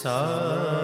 Sorry. Uh -huh.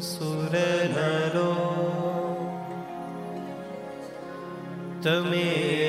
सदा त्वम्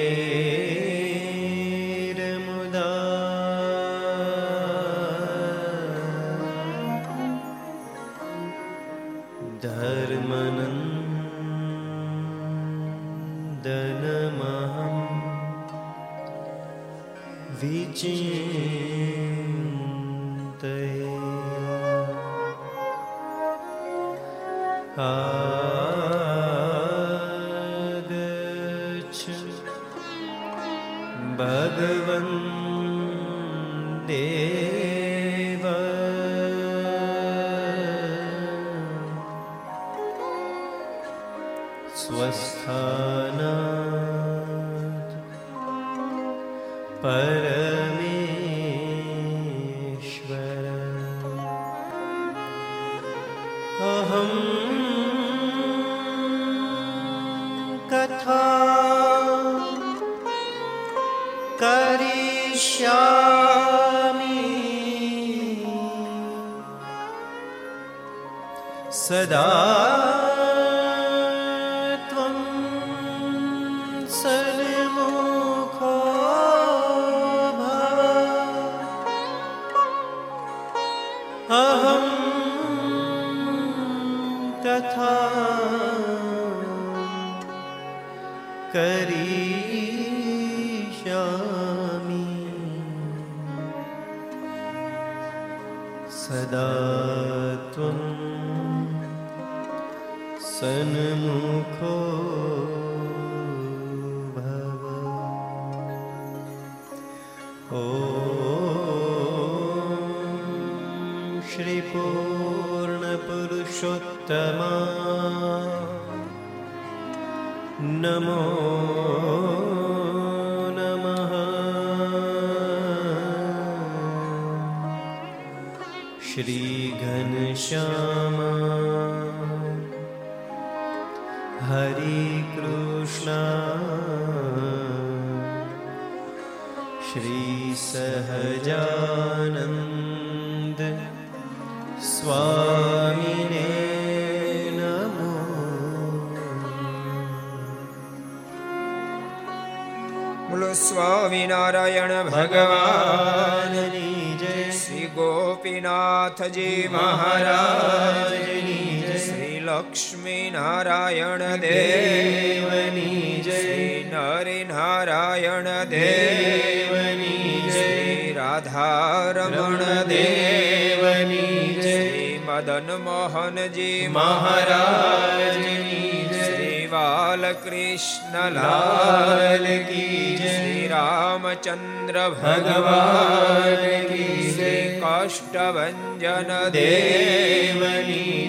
ગોપીનાથજી જય કાષ્ટભન દેવની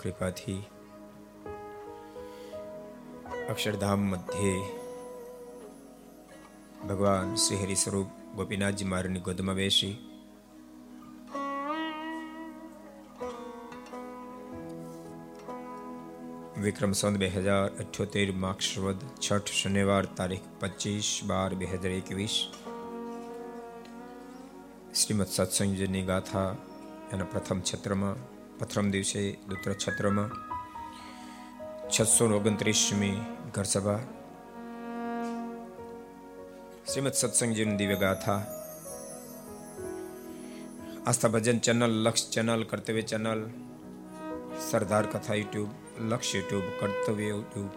કૃપાથી અક્ષરધામ મધ્યે ભગવાન શ્રી હરિ સ્વરૂપ ગોપીનાથજી મારની ગોદમાં બેસી વિક્રમ સંત બે હજાર અઠ્યોતેર માક્ષવદ છઠ શનિવાર તારીખ પચીસ બાર બે હજાર એકવીસ શ્રીમદ સત્સંગની ગાથા એના પ્રથમ છત્રમાં પ્રથમ દિવસે દૂત્ર છત્રમાં છસો ઓગણત્રીસમી ઘરસભા. શ્રીમદ સત્સંગજીની દિવ્ય ગાથા Aastha Bhajan channel, Laksh channel, Kartavya channel, Sardar Katha YouTube, Laksh YouTube, Kartavya YouTube,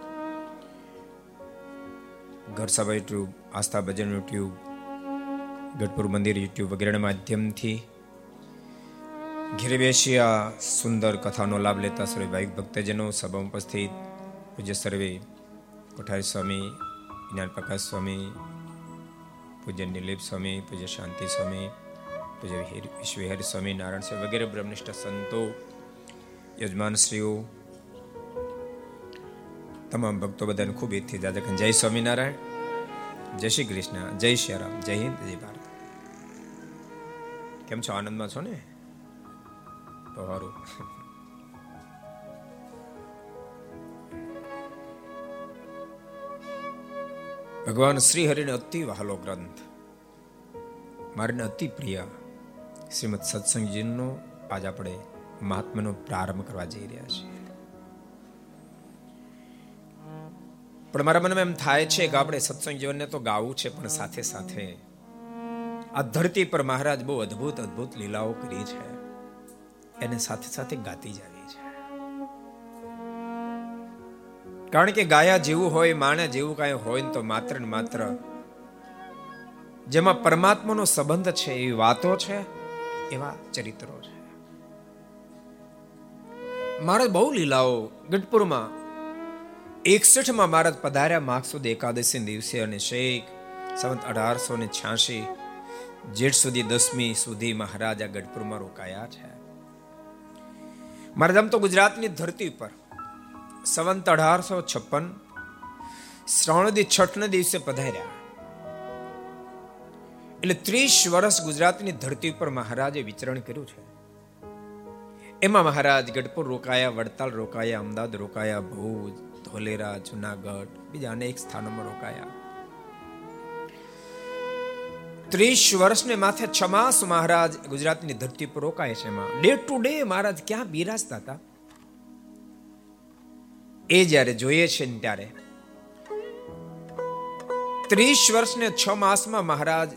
Gharsabha YouTube, Aastha Bhajan YouTube, Gadhpur Mandir YouTube વગેરેના માધ્યમથી ઘેરે આ સુંદર કથાનો લાભ લેતા સર્વે ભાઈક ભક્તજનો સભામાં ઉપસ્થિત. પૂજ્ય સર્વે કોઠારી સ્વામી જ્ઞાન પ્રકાશ સ્વામી, પૂજ્ય નિલીપ સ્વામી, પૂજ્ય શાંતિ સ્વામી, પૂજ્ય વિશ્વહરી સ્વામી, નારાયણ સ્વામી વગેરે બ્રહ્મનિષ્ઠ સંતો યજમાનશ્રીઓ તમામ ભક્તો બધાને ખૂબ ઈદથી દાદા જય સ્વામિનારાયણ. જય શ્રી કૃષ્ણ. જય શ્રી રામ. જય હિન્દ. જય ભારત. કેમ છો? આનંદમાં છો ને? તો સારું ભગવાન શ્રી હરિને અતિ વહાલો ગ્રંથ. મારીને અતિ પ્રિય શ્રીમદ સત્સંગજીનો આજ આપણે મહાત્માનો પ્રારંભ કરવા જઈ રહ્યા છીએ. પણ મારા મનમાં એમ થાય છે કે આપણે સત્સંગ જીવનને તો ગાવું છે, પણ સાથે સાથે આ ધરતી પર મહારાજ બહુ અદ્ભુત અદ્ભુત લીલાઓ કરી છે. એને સાથે સાથે ગાતી જવી છે. કારણ કે ગાયા જેવું હોય, માણે જેવું કાંઈ હોય તો માત્ર ને માત્ર જેમાં પરમાત્માનો સંબંધ છે એવી વાતો છે, એવા ચરિત્રો છે. મારે બહુ લીલાઓ. ગઢપુરમાં એકસઠમાં મહારાજ પધાર્યા માગસુદ એકાદશી દિવસે અને શેખ સંવત અઢારસો ને છ્યાસી જેઠ સુધી દસમી સુધી મહારાજા ગઢપુરમાં રોકાયા છે. આમ તો ગુજરાતની ધરતી પર સંવંત અઢારસો છપ્પન શ્રાવણદી છઠના દિવસે પધાર્યા. એટલે ત્રીસ વર્ષ ગુજરાતની ધરતી ઉપર મહારાજે વિચરણ કર્યું છે. એમાં મહારાજ ગઢપુર રોકાયા, વડતાલ રોકાયા, અમદાવાદ રોકાયા, ભુજ, ધોલેરા, જુનાગઢ, બીજા અનેક સ્થાનોમાં રોકાયા. ત્રીસ વર્ષને માથે છમાસ માસ મહારાજ ગુજરાતની ધરતી પર રોકાય છે એમાં. ડે ટુ ડે મહારાજ ક્યાં બિરાજતા હતા? એ જ્યારે જોઈએ છે ને ત્યારે. ત્રીસ વર્ષને છ માસમાં મહારાજ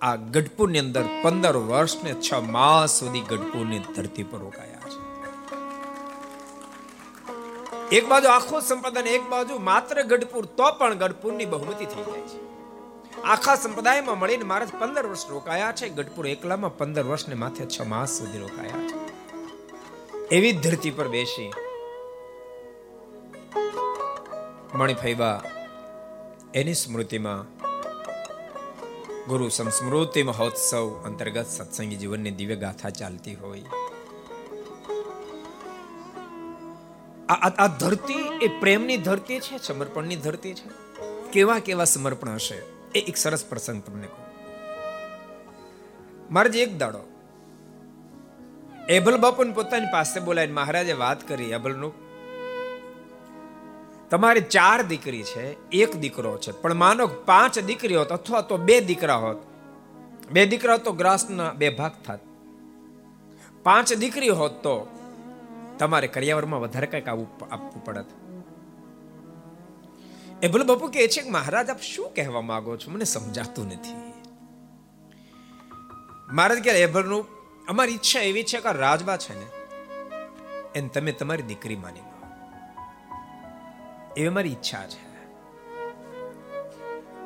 આ ગઢપુરની અંદર પંદર વર્ષને છ માસ સુધી ગઢપુરની ધરતી પર રોકાયા છે. એક બાજુ આખો સંપાદન, એક બાજુ માત્ર ગઢપુર, તો પણ ગઢપુરની બહુમતી થઈ જાય છે. આખા સંપ્રદાયમાં મળીને મહારાજ પંદર વર્ષ રોકાયા છે. ગઢપુર એકલામાં પંદર વર્ષને માથે છ માસ સુધી રોકાયા છે. એવી ધરતી પર બેસી મણિફૈબા એની સ્મૃતિમાં ગુરુ સંસ્મૃતિ મહોત્સવ અંતર્ગત સત્સંગી જીવનની દિવ્ય ગાથા ચાલતી હોય. આ ધરતી એ પ્રેમની ધરતી છે, સમર્પણની ધરતી છે? કેવા કેવા સમર્પણ હશે? એ એક સરસ પ્રસંગ તમને કહું. મારે જે એક દાડો એભલ બાપુને પોતાની પાસે બોલાવીને મહારાજે વાત કરી એભલનું તમારી ચાર દીકરી છે, એક દીકરો છે, પણ માનો પાંચ દીકરી હોત અથવા તો બે દીકરા હોત, બે દીકરા તો ગ્રાસના બે ભાગ થાત. પાંચ દીકરી હોત તો તમારે કરિયાવરમાં વધારે કંઈક આપવું પડત. એ ભલે બાપુ કે છે કે મહારાજ, આપ શું કહેવા માંગો છો? મને સમજાતું નથી. મહારાજ કે એભરનું અમારી ઈચ્છા એવી છે કે રાજબા છે ને, એને તમે તમારી દીકરી માની લો. એવી મારી ઈચ્છા છે.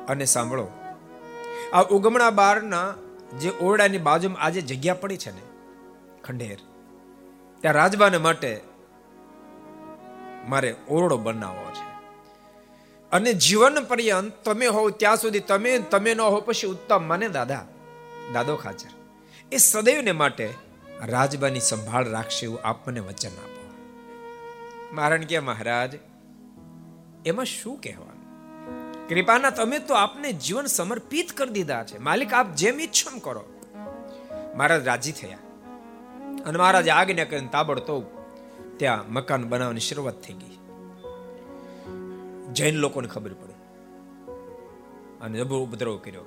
અને સાંભળો, આ ઉગમણા બારના જે ઓરડાની બાજુમાં આજે જગ્યા પડી છે ને, ખંડેર, ત્યાં રાજબાને માટે મારે ઓરડો બનાવવો છે. અને જીવન પર્યંત તમે હોવ ત્યાં સુધી તમે તમે ન હો પછી ઉત્તમ. મને દાદા, દાદો ખાચર. એ સદૈવને માટે રાજબાની સંભાળ રાખશે એવું આપ મને વચન આપો. મારણ કે મહારાજ, એમાં શું કહેવાનું? કૃપાના તમે તો આપને જીવન સમર્પિત કરી દીધા છે. માલિક, આપ જેમ ઈચ્છો કરો. મહારાજ રાજી થયા. અને મહારાજ આજ્ઞા કરીને તાબડતોબ ત્યાં મકાન બનાવવાની શરૂઆત થઈ ગઈ. જૈન લોકોને ખબર પડી. અને ઉપદ્રવ કર્યો.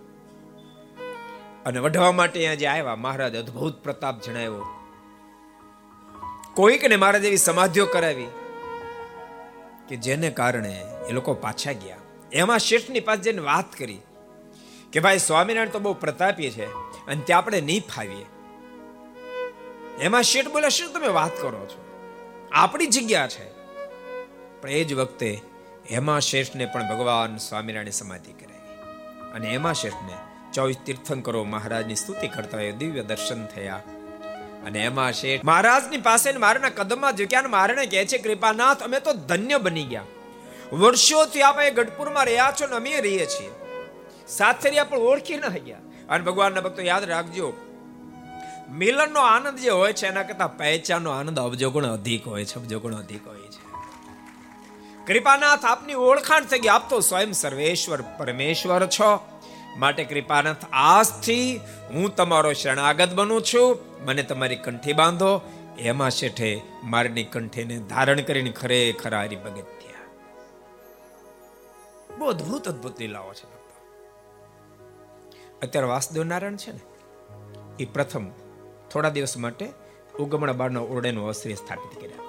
અને વઢવા માટે અહીંયા જે આવ્યા, મહારાજ અદ્ભુત પ્રતાપ જણાવ્યો. કોઈકને મહારાજ એવી સમાધિઓ કરાવી કે જેને કારણે એ લોકો પાછા ગયા. એમાં શેઠની પાસે જઈને વાત કરી કે ભાઈ, સ્વામિનારાયણ તો બહુ પ્રતાપી છે અને ત્યાં આપણે નહીં ફાવીએ. એમાં શેઠ બોલે શું તમે વાત કરો છો? આપણી જગ્યા છે. પણ એ જ વખતે એમાં શેઠને પણ ભગવાન સ્વામિનારાયણ સમાધિ કરાવી. અને હેમા શેઠને ચોવીસ તીર્થંકરો મહારાજની સ્તુતિ કરતા હોય દિવ્ય દર્શન થયા. અને એમાં શેઠ, મહારાજની પાસે મારાના કદમમાં ઝૂક્યા મારણે કહે છે, કૃપાનાથ, અમે તો ધન્ય બની ગયા. વર્ષોથી આપણે ગઢપુરમાં રહ્યા છો ને અમે રહીએ છીએ. સાથે રહ્યા પણ ઓળખી ન ગયા. અને ભગવાનના ભક્તો યાદ રાખજો, મિલનનો આનંદ જે હોય છે, એના કરતાં પહેચાનનો આનંદ અબજો ગુણ અધિક હોય છે, અબજો ગુણ અધિક હોય કૃપાનાથ આપની ઓળખાણ થઈ ગઈ. આપ તો સ્વયં સર્વેશ્વર, પરમેશ્વર છો. માટે કૃપાનાથ, આજથી હું તમારો શરણાગત બનું છું. મને તમારી કંઠી બાંધો. એમાં શેઠે મારની કંઠીને ધારણ કરીને ખરેખર હારી ભગત થયા. બહુ અદભુત અદભુત લીલાઓ છે અત્યારે વાસુદેવ નારાયણ છે ને, એ પ્રથમ થોડા દિવસ માટે ઉગમણા બારના ઓરડેનું અસ્ત્રી સ્થાપિત કર્યા.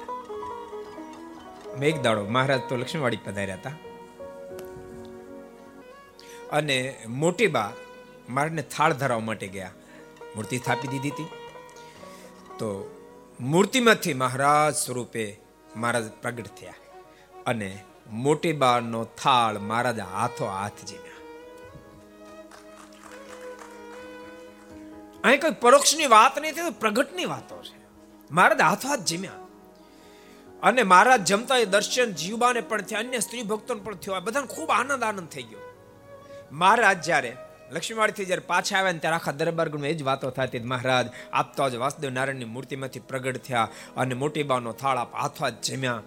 હતા મેઘ દાડો. મહારાજ તો લક્ષ્મીવાડી પધાર્યા હતા. અને મોટી બા મારને થાળ ધરાવવા માટે ગયા. મૂર્તિ સ્થાપી દીધી હતી. તો મૂર્તિમાંથી મહારાજ સ્વરૂપે મહારાજ પ્રગટ થયા. અને મોટી બાનો થાળ મહારાજ હાથો હાથ જીમ્યા. અહીં કોઈ પરોક્ષની વાત નહીં થઈ પ્રગટની વાતો છે. મહારાજ હાથો હાથ જીમ્યા. અને મહારાજ જમતા એ દર્શન, જીવબાને પણ થયા, અન્ય સ્ત્રી ભક્તોને પણ થયો. બધાને ખૂબ આનંદ આનંદ થઈ ગયો. મહારાજ જ્યારે લક્ષ્મીવાડીથી જ્યારે પાછા આવ્યા ને ત્યારે આખા દરબારગઢમાં એ જ વાતો થતી મહારાજ આપતા જ વાસુદેવ નારાયણની મૂર્તિમાંથી પ્રગટ થયા અને મોટી બાનો થાળ આપ હાથવા હાથ જમ્યા.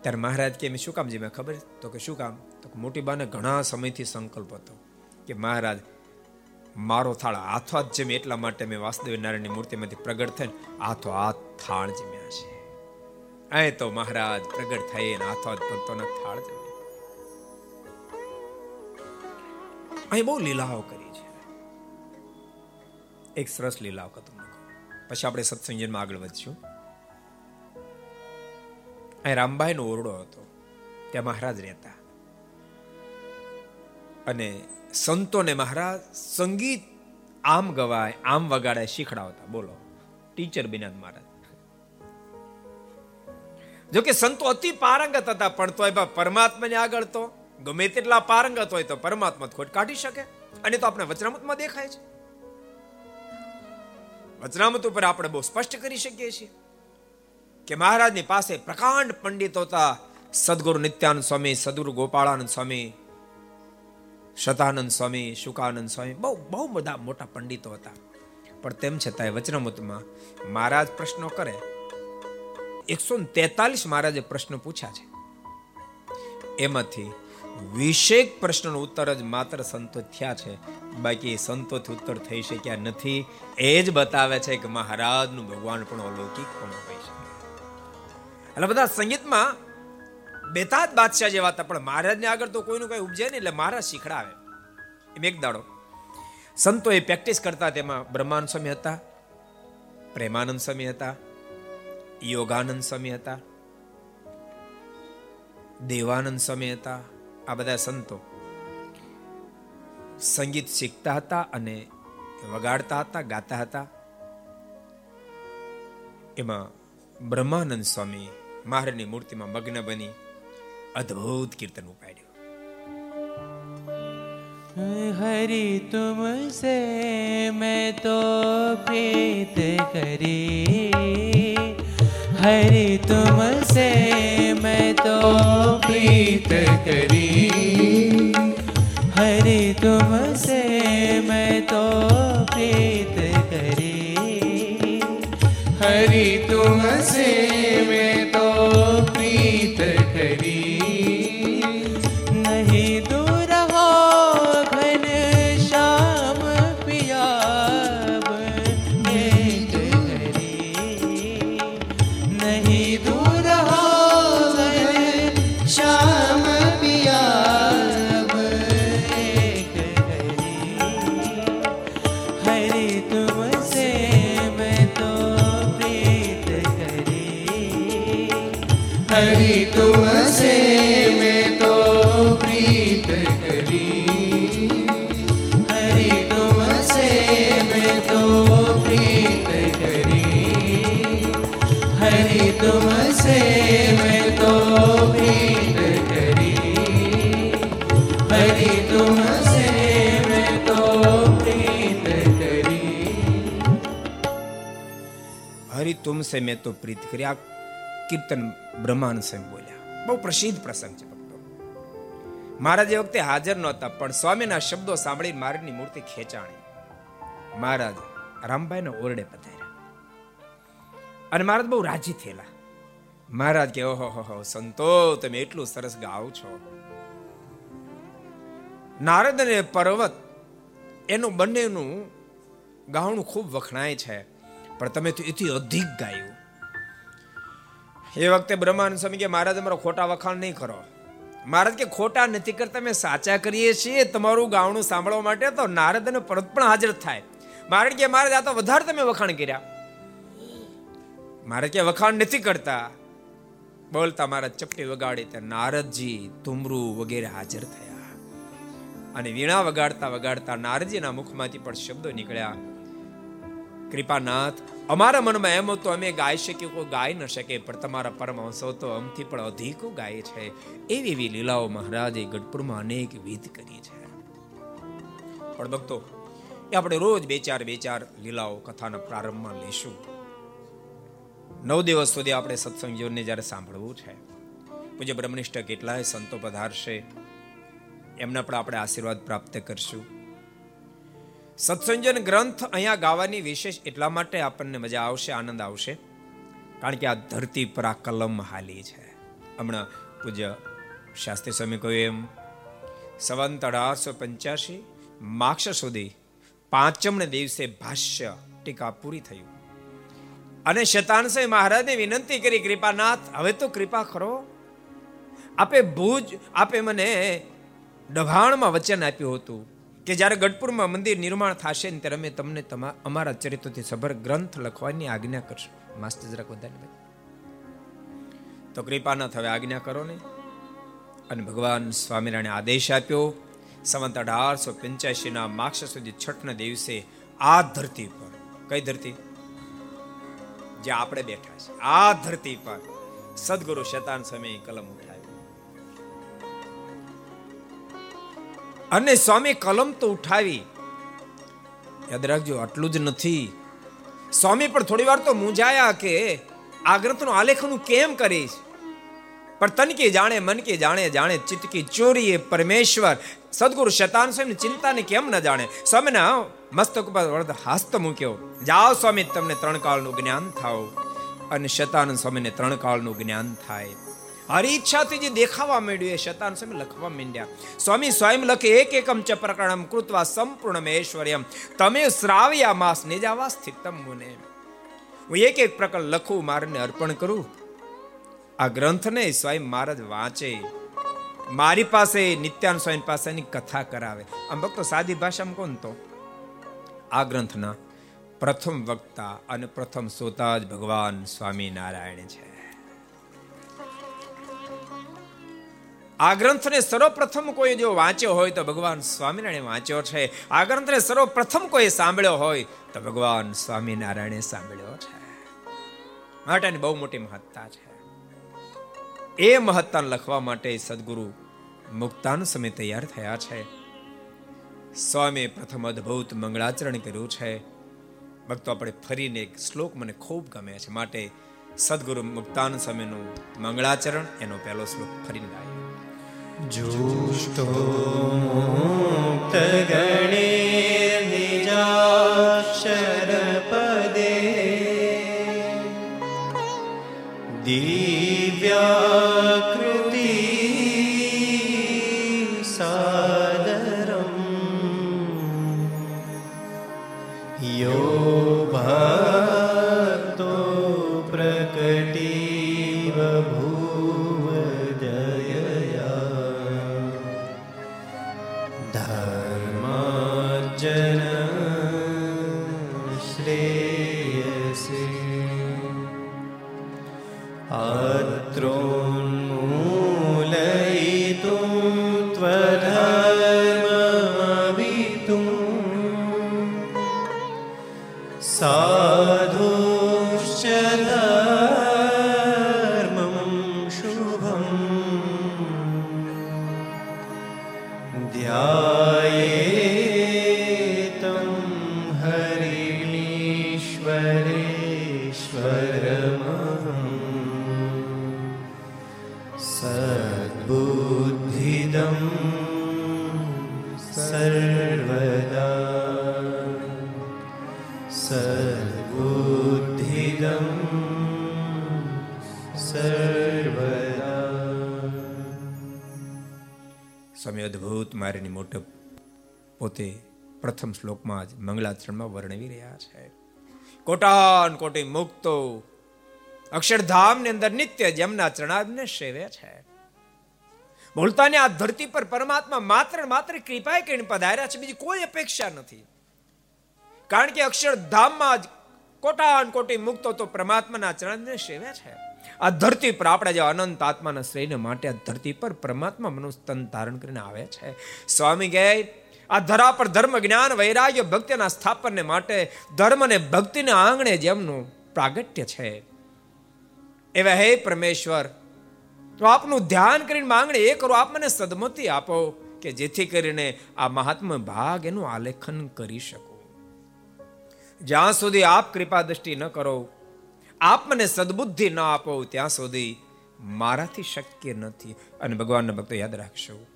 ત્યારે મહારાજ કે શું કામ જમ્યા? ખબર તો કે, શું કામ? તો મોટી બાને ઘણા સમયથી સંકલ્પ હતો કે, મહારાજ મારો થાળ હાથો હાથ જમે એટલા માટે મેં વાસુદેવ નારાયણની મૂર્તિમાંથી પ્રગટ થઈને હાથો હાથ થાળ જમ્યા છે. અહીં તો મહારાજ પ્રગટ થઈને હાથો હાથ ભક્તોના થાળ જમ્યા અહીં બહુ લીલાઓ કરી છે. એક સરસ લીલાઓ કતું પછી આપણે સત્સંગમાં આગળ વધશું. અહીં રામભાઈનો ઓરડો હતો. ત્યાં મહારાજ રહેતા. અને સંતોને મહારાજ સંગીત આમ ગવાય, આમ વગાડાય શીખડાવતા. બોલો, ટીચર બિનાદ મહારાજ. જો કે સંતો અતિ પારંગત હતા, પણ તોય પરમાત્માને આગળ તો ગમે તેટલા પારંગત હોય તો પરમાત્મા ખોટ કાઢી શકે. અને તો આપણે વચનામૃતમાં દેખાય છે. વચનામૃત ઉપર આપણે બહુ સ્પષ્ટ કરી શકીએ છીએ કે મહારાજની પાસે પ્રકાંડ પંડિત હતા સદગુરુ નિત્યાનંદ સ્વામી, સદગુરુ ગોપાળાનંદ સ્વામી શતાનંદ સ્વામી, શુકાનંદ સ્વામી, બહુ બહુ બધા મોટા પંડિતો હતા. પણ તેમ છતાંય વચનામૃતમાં મહારાજ પ્રશ્નો કરે. એકસો તેતાલીસ મહારાજે પ્રશ્નો પૂછ્યા છે. એમાંથી વિશેક પ્રશ્નનો ઉત્તર જ માત્ર સંતો થયા છે. બાકી સંતોથી ઉત્તર થઈ શક્યા નથી. એ જ બતાવે છે કે મહારાજનું ભગવાન પણ અલૌકિક પણ હોય છે. એટલે બધા સંગીતમાં બેતાજ બાદશાહ જેવા હતા, પણ મહારાજને આગળ તો કોઈનું કઈ ઉપજે નહીં, એટલે મહારાજ શીખડાવે. એમ એક દાડો. એ પ્રેક્ટિસ કરતા તેમાં બ્રહ્માનંદ સ્વામી હતા, પ્રેમાનંદ સ્વામી હતા, યોગાનંદ સ્વામી હતા, દેવાનંદ સ્વામી હતા, આ બધા સંતો સંગીત શીખતા હતા અને વગાડતા હતા, ગાતા હતા. એમાં બ્રહ્માનંદ સ્વામી મહારાજની મૂર્તિમાં મગ્ન બની અદ્ભુત કીર્તન ઉપાડ્યું. હરી, તુમસે મેં તો પ્રીત કરી. હરી, તુમસે મેં તો પ્રીત કરી. હરી, તુમસે મેં તો પ્રીત કરી. હરી, તુમસે तुमसे मैं तो प्रीत करी हरि तुमसे मैं तो प्रीत करी હરી તુમસે મેં તો પ્રીત કરી આ કીર્તન બ્રહ્માનંદ સ્વામી બોલ્યા બહુ પ્રસિદ્ધ પ્રસંગ છે ભક્તો મહારાજ એ વખતે હાજર નહોતા પણ સ્વામીના શબ્દો સાંભળી મહારાજની મૂર્તિ ખેંચાણી મહારાજ રામભાઈના ઓરડે પધાર્યા અને મહારાજ બહુ રાજી થયેલા મહારાજ કે, ઓહો, હો સંતો તમે એટલું સરસ ગાઓ છો. નારદ અને પર્વત, એનું બંનેનું ગાવણું ખૂબ વખણાય છે, પણ તમે તો એથી અધિક ગાયું. એ વખતે બ્રહ્માનંદ સ્વામી કે, મહારાજ, અમારો ખોટા વખાણ નહીં કરો. મહારાજ કે, ખોટા નથી કરતા, અમે સાચા કરીએ છીએ, તમારું ગાવણું સાંભળવા માટે તો નારદ અને પરત પણ હાજર થાય. મહારાજ કે, મહારાજ, આ તો વધારે તમે વખાણ કર્યા. મહારાજ કે, વખાણ નથી કરતા. બોલતા મારા ચપટી વગાડી ત્યાં નારદજી તુમરું વગેરે હાજર થયા. અને વીણા વગાડતા વગાડતા નારદજીના મુખમાંથી પણ શબ્દો નીકળ્યા. કૃપાનાથ, અમારા મનમાં એમ હતું, અમે ગાઈ શકીએ કોઈ ગાઈ ન શકે, પણ તમારા પરમહંસો તો અમથી પણ અધિકો ગાય છે. એવી એવી લીલાઓ મહારાજે ગઢપુરમાં અનેક વિધ કરી છે. પણ ભક્તો, એ આપણે રોજ બે ચાર બે ચાર લીલાઓ કથાના પ્રારંભમાં લેશું. નવ દિવસ સુધી આપણે સત્સંગીઓને જ્યારે સાંભળવું છે, પૂજ્ય બ્રહ્મનિષ્ઠ કેટલાય સંતો પધારશે, એમના પણ આપણે આશીર્વાદ પ્રાપ્ત કરશું. સત્સંજન ગ્રંથ અહીંયા ગાવાની વિશેષ એટલા માટે આપણને મજા આવશે, આનંદ આવશે, કારણ કે આ ધરતી પર આ કલમ હાલી છે. હમણાં પૂજ્ય શાસ્ત્રી સ્વામી કહ્યું એમ, સવંત અઢારસો પંચ્યાસી માક્ષ સુધી પાંચમને દિવસે ભાષ્ય ટીકા પૂરી થયું. અને શતાનસે મહારાજને વિનંતી કરી, કૃપાનાથ, હવે તો કૃપા કરો. આપે ભુજ, આપે મને ડભાણમાં વચન આપ્યું હતું કે જ્યારે ગઢપુરમાં મંદિર નિર્માણ થશે ને ત્યારે અમે તમને તમા, અમારા ચરિત્રથી સભર ગ્રંથ લખવાની આજ્ઞા કરશું. માસ્ટર જરાક વધારે ભાઈ. તો કૃપાનાથ, હવે આજ્ઞા કરો ને. અને ભગવાન સ્વામિનારાયણે આદેશ આપ્યો, સંવંત અઢારસો પંચ્યાસી ના માક્ષ સુધી છઠના દિવસે આ ધરતી પર. કઈ ધરતી? જે આપણે બેઠા છે આ ધરતી પર સદગુરુ શેતાન સ્વામી કલમ ઉઠાવી અને સ્વામી કલમ તો ઉઠાવી. યાદ રાખજો, આટલું જ નથી. સ્વામી પણ થોડી વાર તો મૂંઝાયા કે આ ગ્રંથનું આલેખન હું કેમ કરીશ? પણ તનકી જાણે મનકી જાણે જાણે ચિતકી ચોરી એ પરમેશ્વર સદગુરુ શતાન સ્વામી ચિંતાને કેમ ન જાણે? સ્વામીના મસ્તક પર હાસ્ત મૂક્યો. જાઓ સ્વામી, તમને ત્રણ કાળનું જ્ઞાન થાવ અને શતાનંદ સ્વામીને ત્રણ કાળનું જ્ઞાન થાય. હરી ઈચ્છાથી જે દેખાવા માંડ્યું એ શતાન સ્વામી લખવા માંડ્યા. સ્વામી સ્વયં લખે, એક એકમ ચ પ્રકરણમ કૃત્વા સંપૂર્ણ ઐશ્વર્યમ. તમે શ્રાવ્યા માસ નિજાવા સ્થિતમ મુને. હું એક એક પ્રકરણ લખું, મારને અર્પણ કરું. આ ગ્રંથને સ્વયં મહારાજ વાંચે. મારી પાસે નિત્યાન સ્વામી પાસેની કથા કરાવે. આમ ભક્તો, સાદી ભાષામાં કોણ તો? આ ગ્રંથના પ્રથમ વક્તા અને પ્રથમ શ્રોતા જ ભગવાન સ્વામિનારાયણ છે. આ ગ્રંથને સર્વપ્રથમ કોઈ જો વાંચ્યો હોય તો ભગવાન સ્વામિનારાયણ વાંચ્યો છે. આ ગ્રંથને સર્વપ્રથમ કોઈ સાંભળ્યો હોય તો ભગવાન સ્વામિનારાયણે સાંભળ્યો છે. માટેની બહુ મોટી મહત્તા છે. એ મહત્તાન લખવા માટે સદગુરુ મુક્તાન સમય તૈયાર થયા છે. સ્વામી પ્રથમ અદ્ભુત મંગળાચરણ કર્યું છે. ભક્તો આપણે ફરીને એક શ્લોક મને ખૂબ ગમે છે માટે સદગુરુ મુક્તાન સમયનું મંગળાચરણ એનો પહેલો શ્લોક ફરીને ગાય જુષ્ટો મુક્ત ગણે નિજાક્ષર પદે દી પ્રથમ શ્લોકમાં જ મંગળાચરણમાં વર્ણવી રહ્યા છે. કોટાન કોટી મુક્તો અક્ષરધામની અંદર નિત્ય જમના ચરણાને સેવે છે. બોલતાની આ ધરતી પર પરમાત્મા માત્ર માત્ર કૃપાએ કરીને પધાર્યા છે, બીજી કોઈ અપેક્ષા નથી. કારણ કે અક્ષરધામમાં જ કોટાન કોટી મુક્તો તો પરમાત્માના ચરણને સેવે છે. આ ધરતી પર આપણે જે અનંત આત્માના શ્રેયને માટે આ ધરતી પર પરમાત્મા મનુષ્ય તન ધારણ કરીને આવે છે. સ્વામી કહે આ ધરા પર ધર્મ, જ્ઞાન, વૈરાગ્ય, ભક્તિના સ્થાપનને માટે ધર્મ અને ભક્તિના આંગણે જેમનું પ્રાગટ્ય છે. એવા હે પરમેશ્વર, તો આપનું ધ્યાન કરીને માંગણે એ કરો, આપ મને સદમતિ આપો કે જેથી કરીને આ મહાત્મા ભાગ એનું આલેખન કરી શકો. જ્યાં સુધી આપ કૃપા દ્રષ્ટિ ન કરો, આપ મને સદબુદ્ધિ ન આપો, ત્યાં સુધી મારાથી શક્ય નથી. અને ભગવાનના ભક્તો યાદ રાખશો.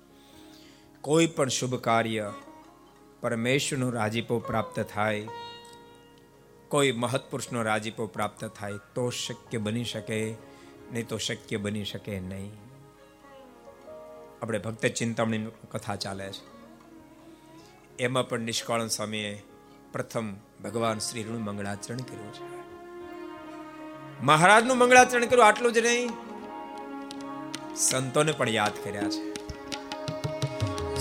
કોઈ પણ શુભ કાર્ય પરમેશ્વરનો રાજીપો પ્રાપ્ત થાય, કોઈ મહત્પુરુષનો રાજીપો પ્રાપ્ત થાય, તો શક્ય બની શકે, નહીં તો શક્ય બની શકે નહીં. આપણે ભક્ત ચિંતામણી કથા ચાલે છે. એમાં પણ નિષ્કાળન સ્વામીએ પ્રથમ ભગવાન શ્રીનું મંગળાચરણ કર્યું છે. મહારાજનું મંગળાચરણ કર્યું આટલું જ નહીં. સંતોને પણ યાદ કર્યા છે.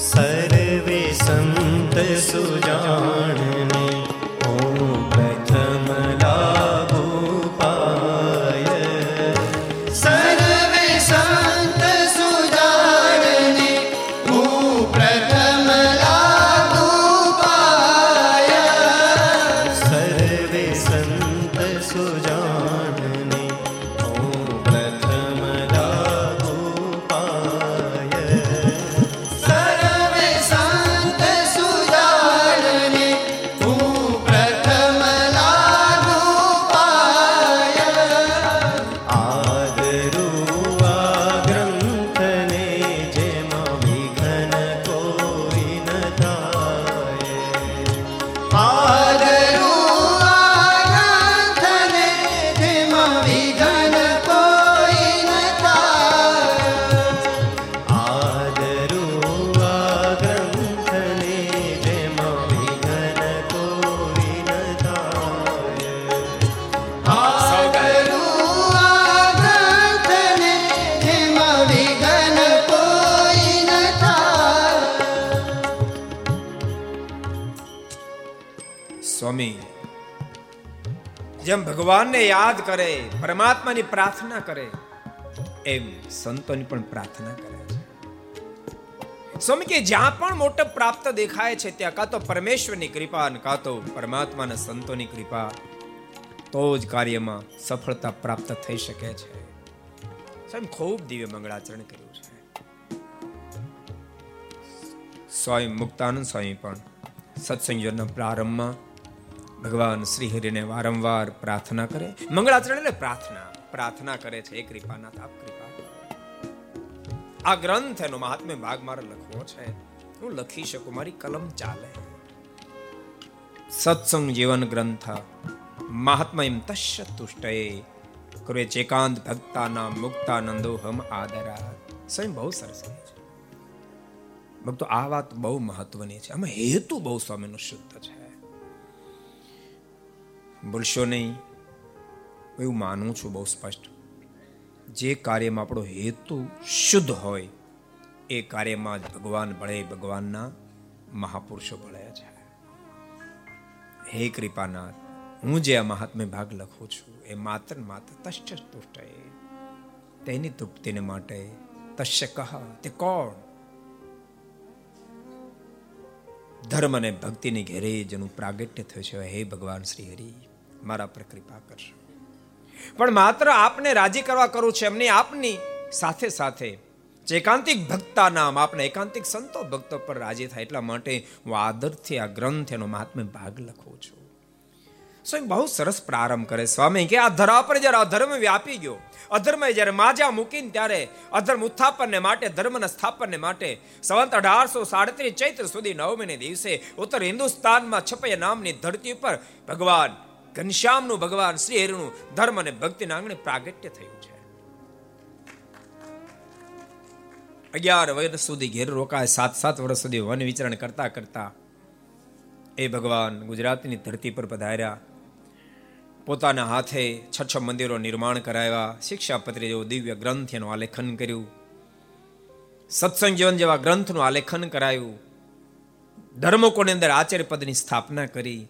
सर्वे संत सुजानने ॐ प्रथम ભગવાનને યાદ કરે, પરમાત્માની પ્રાર્થના કરે, એમ સંતોની પણ પ્રાર્થના કરે છે. સ્વામી કે જ્યાં પણ મોટો પ્રાપ્ત દેખાય છે, ત્યાં કાં તો પરમેશ્વરની કૃપા અને કાં તો પરમાત્માના સંતોની કૃપા, તો જ કાર્યમાં સફળતા પ્રાપ્ત થઈ શકે છે. સ્વામી ખૂબ દિવ્ય મંગળાચરણ કર્યું છે. સ્વામી મુક્તાનંદ સ્વામી પણ સત્સંગના પ્રારંભમાં ભગવાન શ્રી હરિને વારંવાર પ્રાર્થના કરે. મંગળાચરણ એટલે પ્રાર્થના પ્રાર્થના કરે છે. કૃપાનાથ, આપ કૃપા આ ગ્રંથ એનો મહાત્મ્ય ભાગ મારે લખવો છે. હું લખી શકું, મારી કલમ ચાલે. સત્સંગ જીવન ગ્રંથ મહાત્મા એમ તસ્ય તુષ્ટય. કરે ચેકાંત ભક્તાના મુક્તાનંદો હમ આદરા સ્વયં બહુ સરસ ભક્તો, આ વાત બહુ મહત્વની છે. આમાં હેતુ બહુ સ્વામીનો શુદ્ધ છે. ભૂલશો નહીં. એવું માનું છું બહુ સ્પષ્ટ. જે કાર્યમાં આપણો હેતુ શુદ્ધ હોય, એ કાર્યમાં જ ભગવાન ભળે, ભગવાનના મહાપુરુષો ભળ્યા છે. હે કૃપાનાથ, હું જે આ મહાત્મ્ય ભાગ લખું છું, એ માત્ર માત્ર તશ્ચ તુષ્ટ તેની તૃપ્તિને માટે તશ્ય કહ, તે કોણ? ધર્મ અને ભક્તિની ઘેરે જેનું પ્રાગટ્ય થયું છે. હે ભગવાન શ્રી હરિ. મારા પર કૃપા કરશો. પણ માત્ર આપને રાજી કરવા કરું છે, એમની આપની સાથે સાથે જે એકાંતિક ભક્તા નામ, આપને એકાંતિક સંતો ભક્તો પર રાજી થાય એટલા માટે હું આદરથી આ ગ્રંથ એનો મહાત્મે ભાગ લખું છું. સ્વયં બહુ સરસ પ્રારંભ કરે સ્વામી કે આ ધરા પર જ્યારે અધર્મ વ્યાપી ગયો અધર્મ જ્યારે માજા મૂકીને ત્યારે અધર્મ ઉત્થાપનને માટે, ધર્મના સ્થાપનને માટે સંવંત અઢારસો સાડત્રીસ ચૈત્ર સુધી નવમીને દિવસે ઉત્તર હિન્દુસ્તાનમાં છપૈયા નામની ધરતી ઉપર ભગવાન ઘનશ્યામનું ભગવાન શ્રી હરિનું ધર્મ અને ભક્તિના આંગણે પ્રાગટ્ય થયું છે. અગિયાર વર્ષ સુધી ઘેર રોકાય, સાત સાત વર્ષ સુધી વન વિચરણ કરતા કરતા એ ભગવાન ગુજરાતની ધરતી પર પધાર્યા. પોતાના હાથે છ છ મંદિરો નિર્માણ કરાવ્યા, શિક્ષાપત્રી જેવો દિવ્ય ગ્રંથ એનું આલેખન કર્યું. સત્સંગ જીવન જેવા ગ્રંથનું આલેખન કરાયું. ધર્મકોની અંદર આચાર્ય પદની સ્થાપના કરી.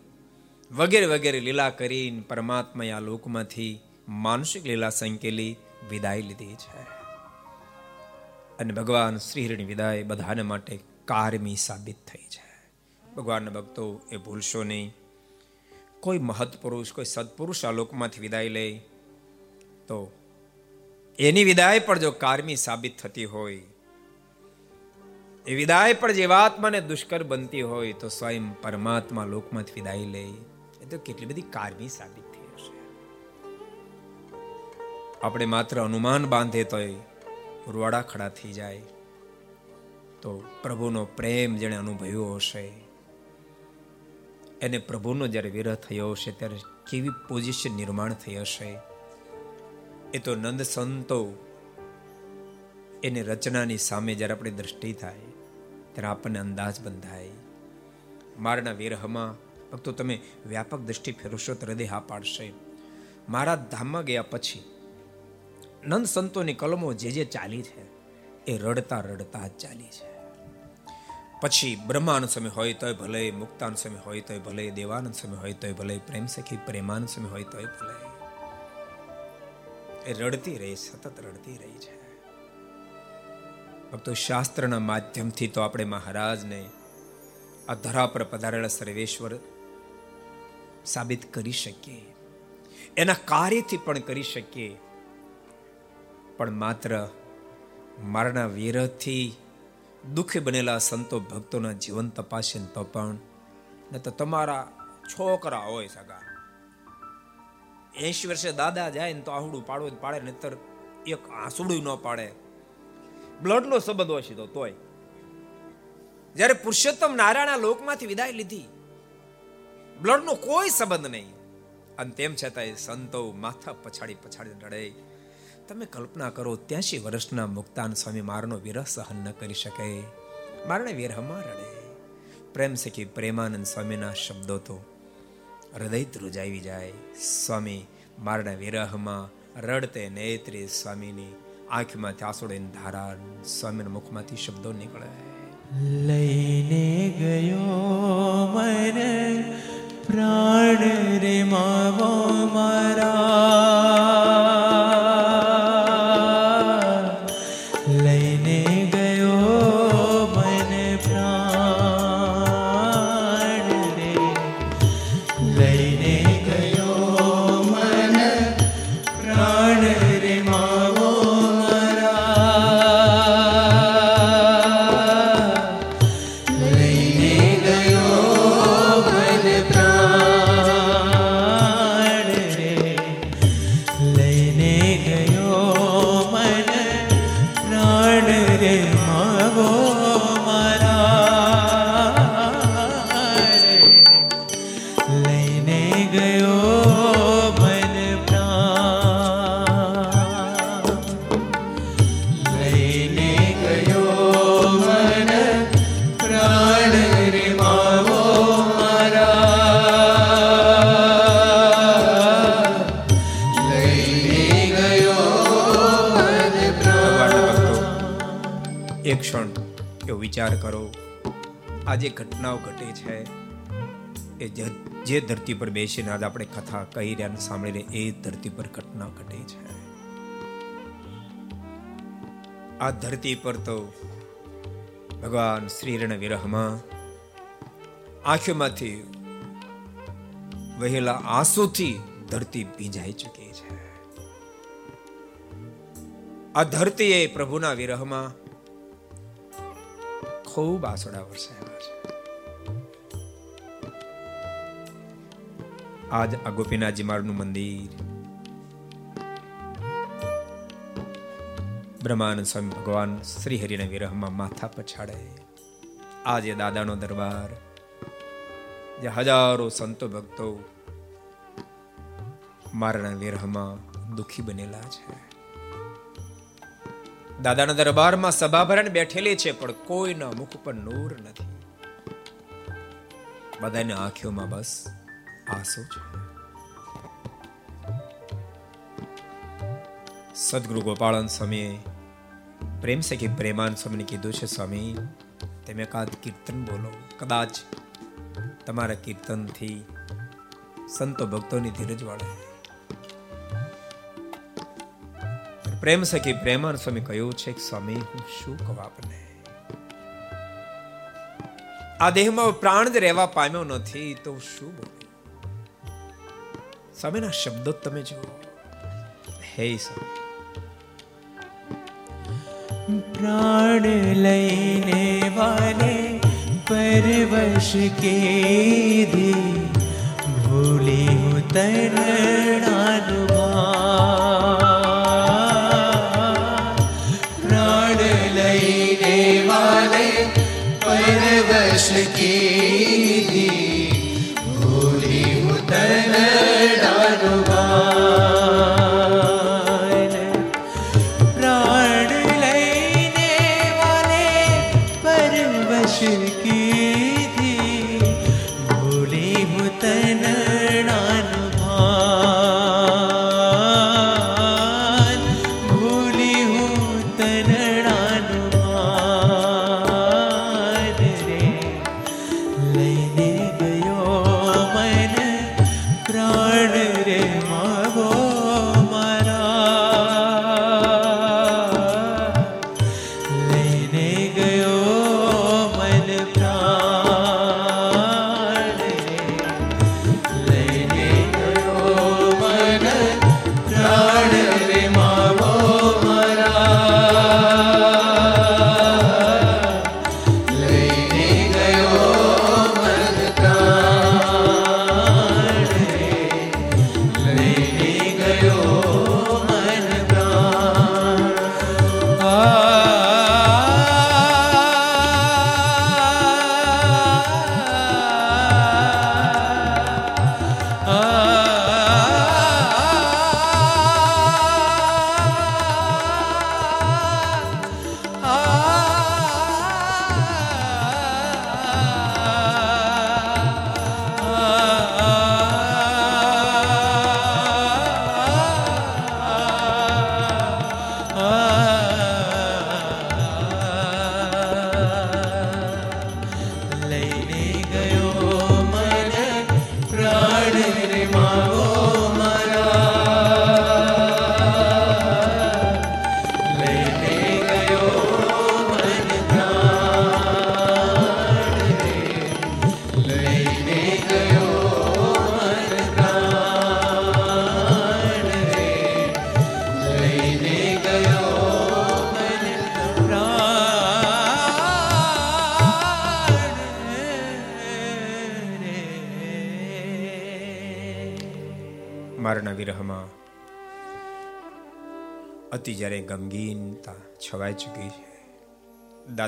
વગેરે વગેરે લીલા કરીને પરમાત્મા આ લોકમાંથી માનસિક લીલા સંકેલી વિદાય લીધી છે. અને ભગવાન શ્રીહરિની વિદાય બધાને માટે કારમી સાબિત થઈ છે. ભગવાનના ભક્તો એ ભૂલશો નહીં. કોઈ મહત્પુરુષ કોઈ સત્પુરુષ આ લોકમાંથી વિદાય લે, તો એની વિદાય પણ જો કારમી સાબિત થતી હોય, એ વિદાય પણ જે આત્માને દુષ્કર બનતી હોય, તો સ્વયં પરમાત્મા લોકમાંથી વિદાય લે. તો કેટલી બધી કારમી સાબિત થઈ હશે. આપણે માત્ર અનુમાન બાંધે તોય રૂવાડા ખડા થઈ જાય. તો પ્રભુનો પ્રેમ જેણે અનુભવ્યો હશે. એને પ્રભુનો જ્યારે વિરહ થયો હશે ત્યારે કેવી પોઝિશન નિર્માણ થઈ હશે. એ તો નંદ સંતો એની રચનાની સામે જ્યારે આપણી દ્રષ્ટિ થાય, ત્યારે આપણને અંદાજ બંધાય. મારના વિરહમાં ભક્તો તમે વ્યાપક દ્રષ્ટિ ફેરવશો તો હૃદય હા પાડશે. મારા ધામમાં ગયા પછી નંદ સંતોની કલમો જે જે ચાલી છે એ રડતા રડતા જ ચાલી છે. પછી બ્રહ્માનંદ સમય હોય તોય ભલે, મુક્તાનંદ સમય હોય તોય ભલે, દેવાનંદ સમય હોય તોય ભલે પ્રેમ સખી પ્રેમાનંદ સમય હોય તોય ભલે. એ રડતી રહી, સતત રડતી રહી છે. ભક્તો, શાસ્ત્રના માધ્યમથી તો આપણે મહારાજને આ ધરા પર પધારેલા સર્વેશ્વર સાબિત કરી શકીએ. એના કાર્યથી પણ કરી શકીએ. પણ માત્ર મારના વિરહથી દુઃખી બનેલા સંતો ભક્તોના જીવન તપાસે તો પણ, ન તો તમારા છોકરા હોય સગા. એસી વર્ષે દાદા જાય ને તો આહુડું પાડવું પાડે, નહીતર એક આંસુડું ન પાડે. બ્લડનો સંબંધ હોય તો તોય. જ્યારે પુરુષોત્તમ નારાયણ લોકમાંથી વિદાય લીધી બ્લડનો કોઈ સંબંધ નહીં. અને તેમ છતાંય સંતો માથા પછાડી પછાડી રડે. તમે કલ્પના કરો, ત્યાંશી વર્ષના મુક્તાન સ્વામી મારનો વિરહ સહન ન કરી શકે. મારને વિરહમાં રડે. પ્રેમ સખી પ્રેમાનંદ સ્વામીના શબ્દો તો હૃદય ધ્રુજાવી જાય. સ્વામી મારના વિરહમાં રડતે નેત્રે સ્વામીની આંખમાંથી આંસુડીની ધારા સ્વામીના મુખમાંથી શબ્દો નીકળે. લઈને ગયો મન પ્રાણ રે મારા. આ જે ઘટનાઓ ઘટે છે, એ જે ધરતી પર બેસીને આજે આપણે કથા કહી રહ્યા અને સાંભળી રહ્યા એ ધરતી પર ઘટના ઘટે છે. આ ધરતી પર તો ભગવાન શ્રીરણ વિરહમાં આંખોમાંથી વહેલા આંસુથી ધરતી ભીંજાઈ ચૂકી છે. આ ધરતીએ પ્રભુના વિરહમાં ખૂબ આસોડા વરસાવ્યા આજ આ ગોપીનાથજી મારનું મંદિર. બ્રહ્માનંદ સ્વામી ભગવાન શ્રી હરિના વિરહમાં માથા પછાડે. આજે દાદાનો દરબાર જે હજારો સંતો ભક્તો મારાના વિરહમાં દુખી બનેલા છે. દાદાના દરબારમાં સભા ભરણ બેઠેલી છે, પણ કોઈના મુખ પર નૂર નથી. બધાની આંખોમાં બસ આંસુ છે સદગુરુ ગોપાળન સ્વામીએ પ્રેમ છે કે પ્રેમાન સ્વામીને કીધું છે, સ્વામી, તમે કાદ કીર્તન બોલો. કદાચ તમારા કીર્તનથી સંતો ભક્તોની ધીરજ વાળે. પ્રેમ સખી પ્રેમાન સ્વામી કહ્યું છે કે, સ્વામી, હું શું કહું આપને? આ દેહમાં પ્રાણ જ રહેવા પામ્યો નથી, તો શું બોલું? સામેના શબ્દો તમે જુઓ. હે પ્રાણ લઈને વાલે પરવશ કે ભૂલી હું તરણાનુભા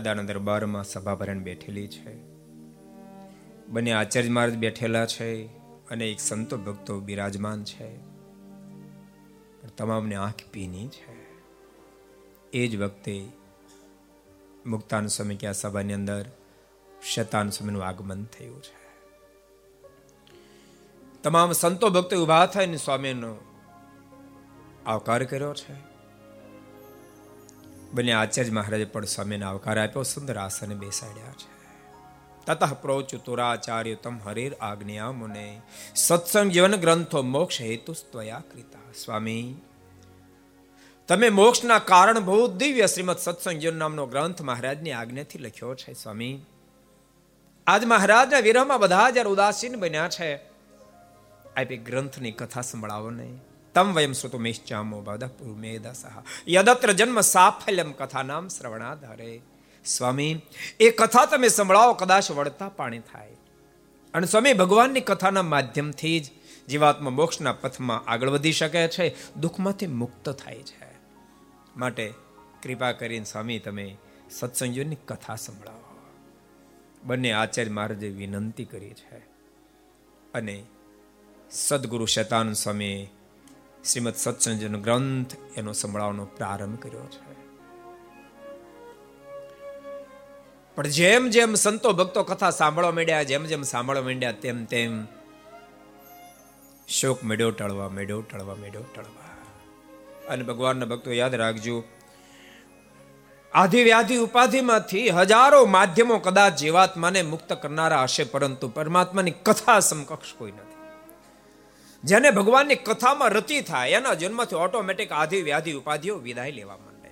દાદાના દરબારમાં સભા બેઠેલી છે. બંને આચાર્ય મહારાજ બેઠેલા છે અને એક સંતો ભક્તો બિરાજમાન છે. તમામને આંખ પીની છે. એ જ વખતે મુક્તાન સ્વામી કે આ સભાની અંદર શતાન સ્વામીનું આગમન થયું છે. તમામ સંતો ભક્તો ઊભા થઈને સ્વામીનો આવકાર કર્યો છે. બંને આચાર્ય મહારાજે પણ સ્વામીને આવકાર આપ્યો, સુંદર આસને બેસાડ્યા છે. તતઃ પ્રોચુતુરાચાર્ય તમ હરેર આજ્ઞા મુને. સત્સંગ જીવન ગ્રંથો મોક્ષ હેતુ સ્વયા કૃતા. સ્વામી, તમે મોક્ષના કારણ બહુ દિવ્ય શ્રીમદ સત્સંગ જીવન નામનો ગ્રંથ મહારાજની આજ્ઞાથી લખ્યો છે, સ્વામી. આજ મહારાજના વિરહમાં બધા જ્યારે ઉદાસીન બન્યા છે. આપી ગ્રંથની કથા સંભળાવો નહીં તમ વયમ શ્રુતો મેશ્ચામો બદપુર મેદસહ યદત્ર જન્મ સાફલ્યમ કથા નામ શ્રવણાધારે સ્વામી એ કથા તમે સંભળાવો કદાચ વળતા પાણી થાય અને સ્વામી ભગવાનની કથાના માધ્યમથી જ જીવાત્મા મોક્ષના પથમાં આગળ વધી શકે છે દુઃખમાંથી મુક્ત થાય છે માટે કૃપા કરીને સ્વામી તમે સત્સંગીઓની કથા સંભળાવો બંને આચાર્ય મહારાજે વિનંતી કરી છે અને સદગુરુ શેતાન સ્વામીએ શ્રીમદ સત્સંગનો ગ્રંથ એનો સંભળાવવાનો પ્રારંભ કર્યો છે. પણ જેમ જેમ સંતો ભક્તો કથા સાંભળવા માંડ્યા, જેમ જેમ સાંભળવા માંડ્યા, તેમ તેમ શોક મેળ્યો ટળવા મેળ્યો ટળવા મેળ્યો ટળવા. અને ભગવાનના ભક્તો યાદ રાખજો આધિ વ્યાધિ ઉપાધિમાંથી હજારો માધ્યમો કદાચ જીવાત્માને મુક્ત કરનારા હશે, પરંતુ પરમાત્માની કથા સમકક્ષ કોઈ નથી. જેને ભગવાનની કથામાં રતિ થાય, એના જન્મથી ઓટોમેટિક આધિ વ્યાધિ ઉપાધિઓ વિદાય લેવા માંડે.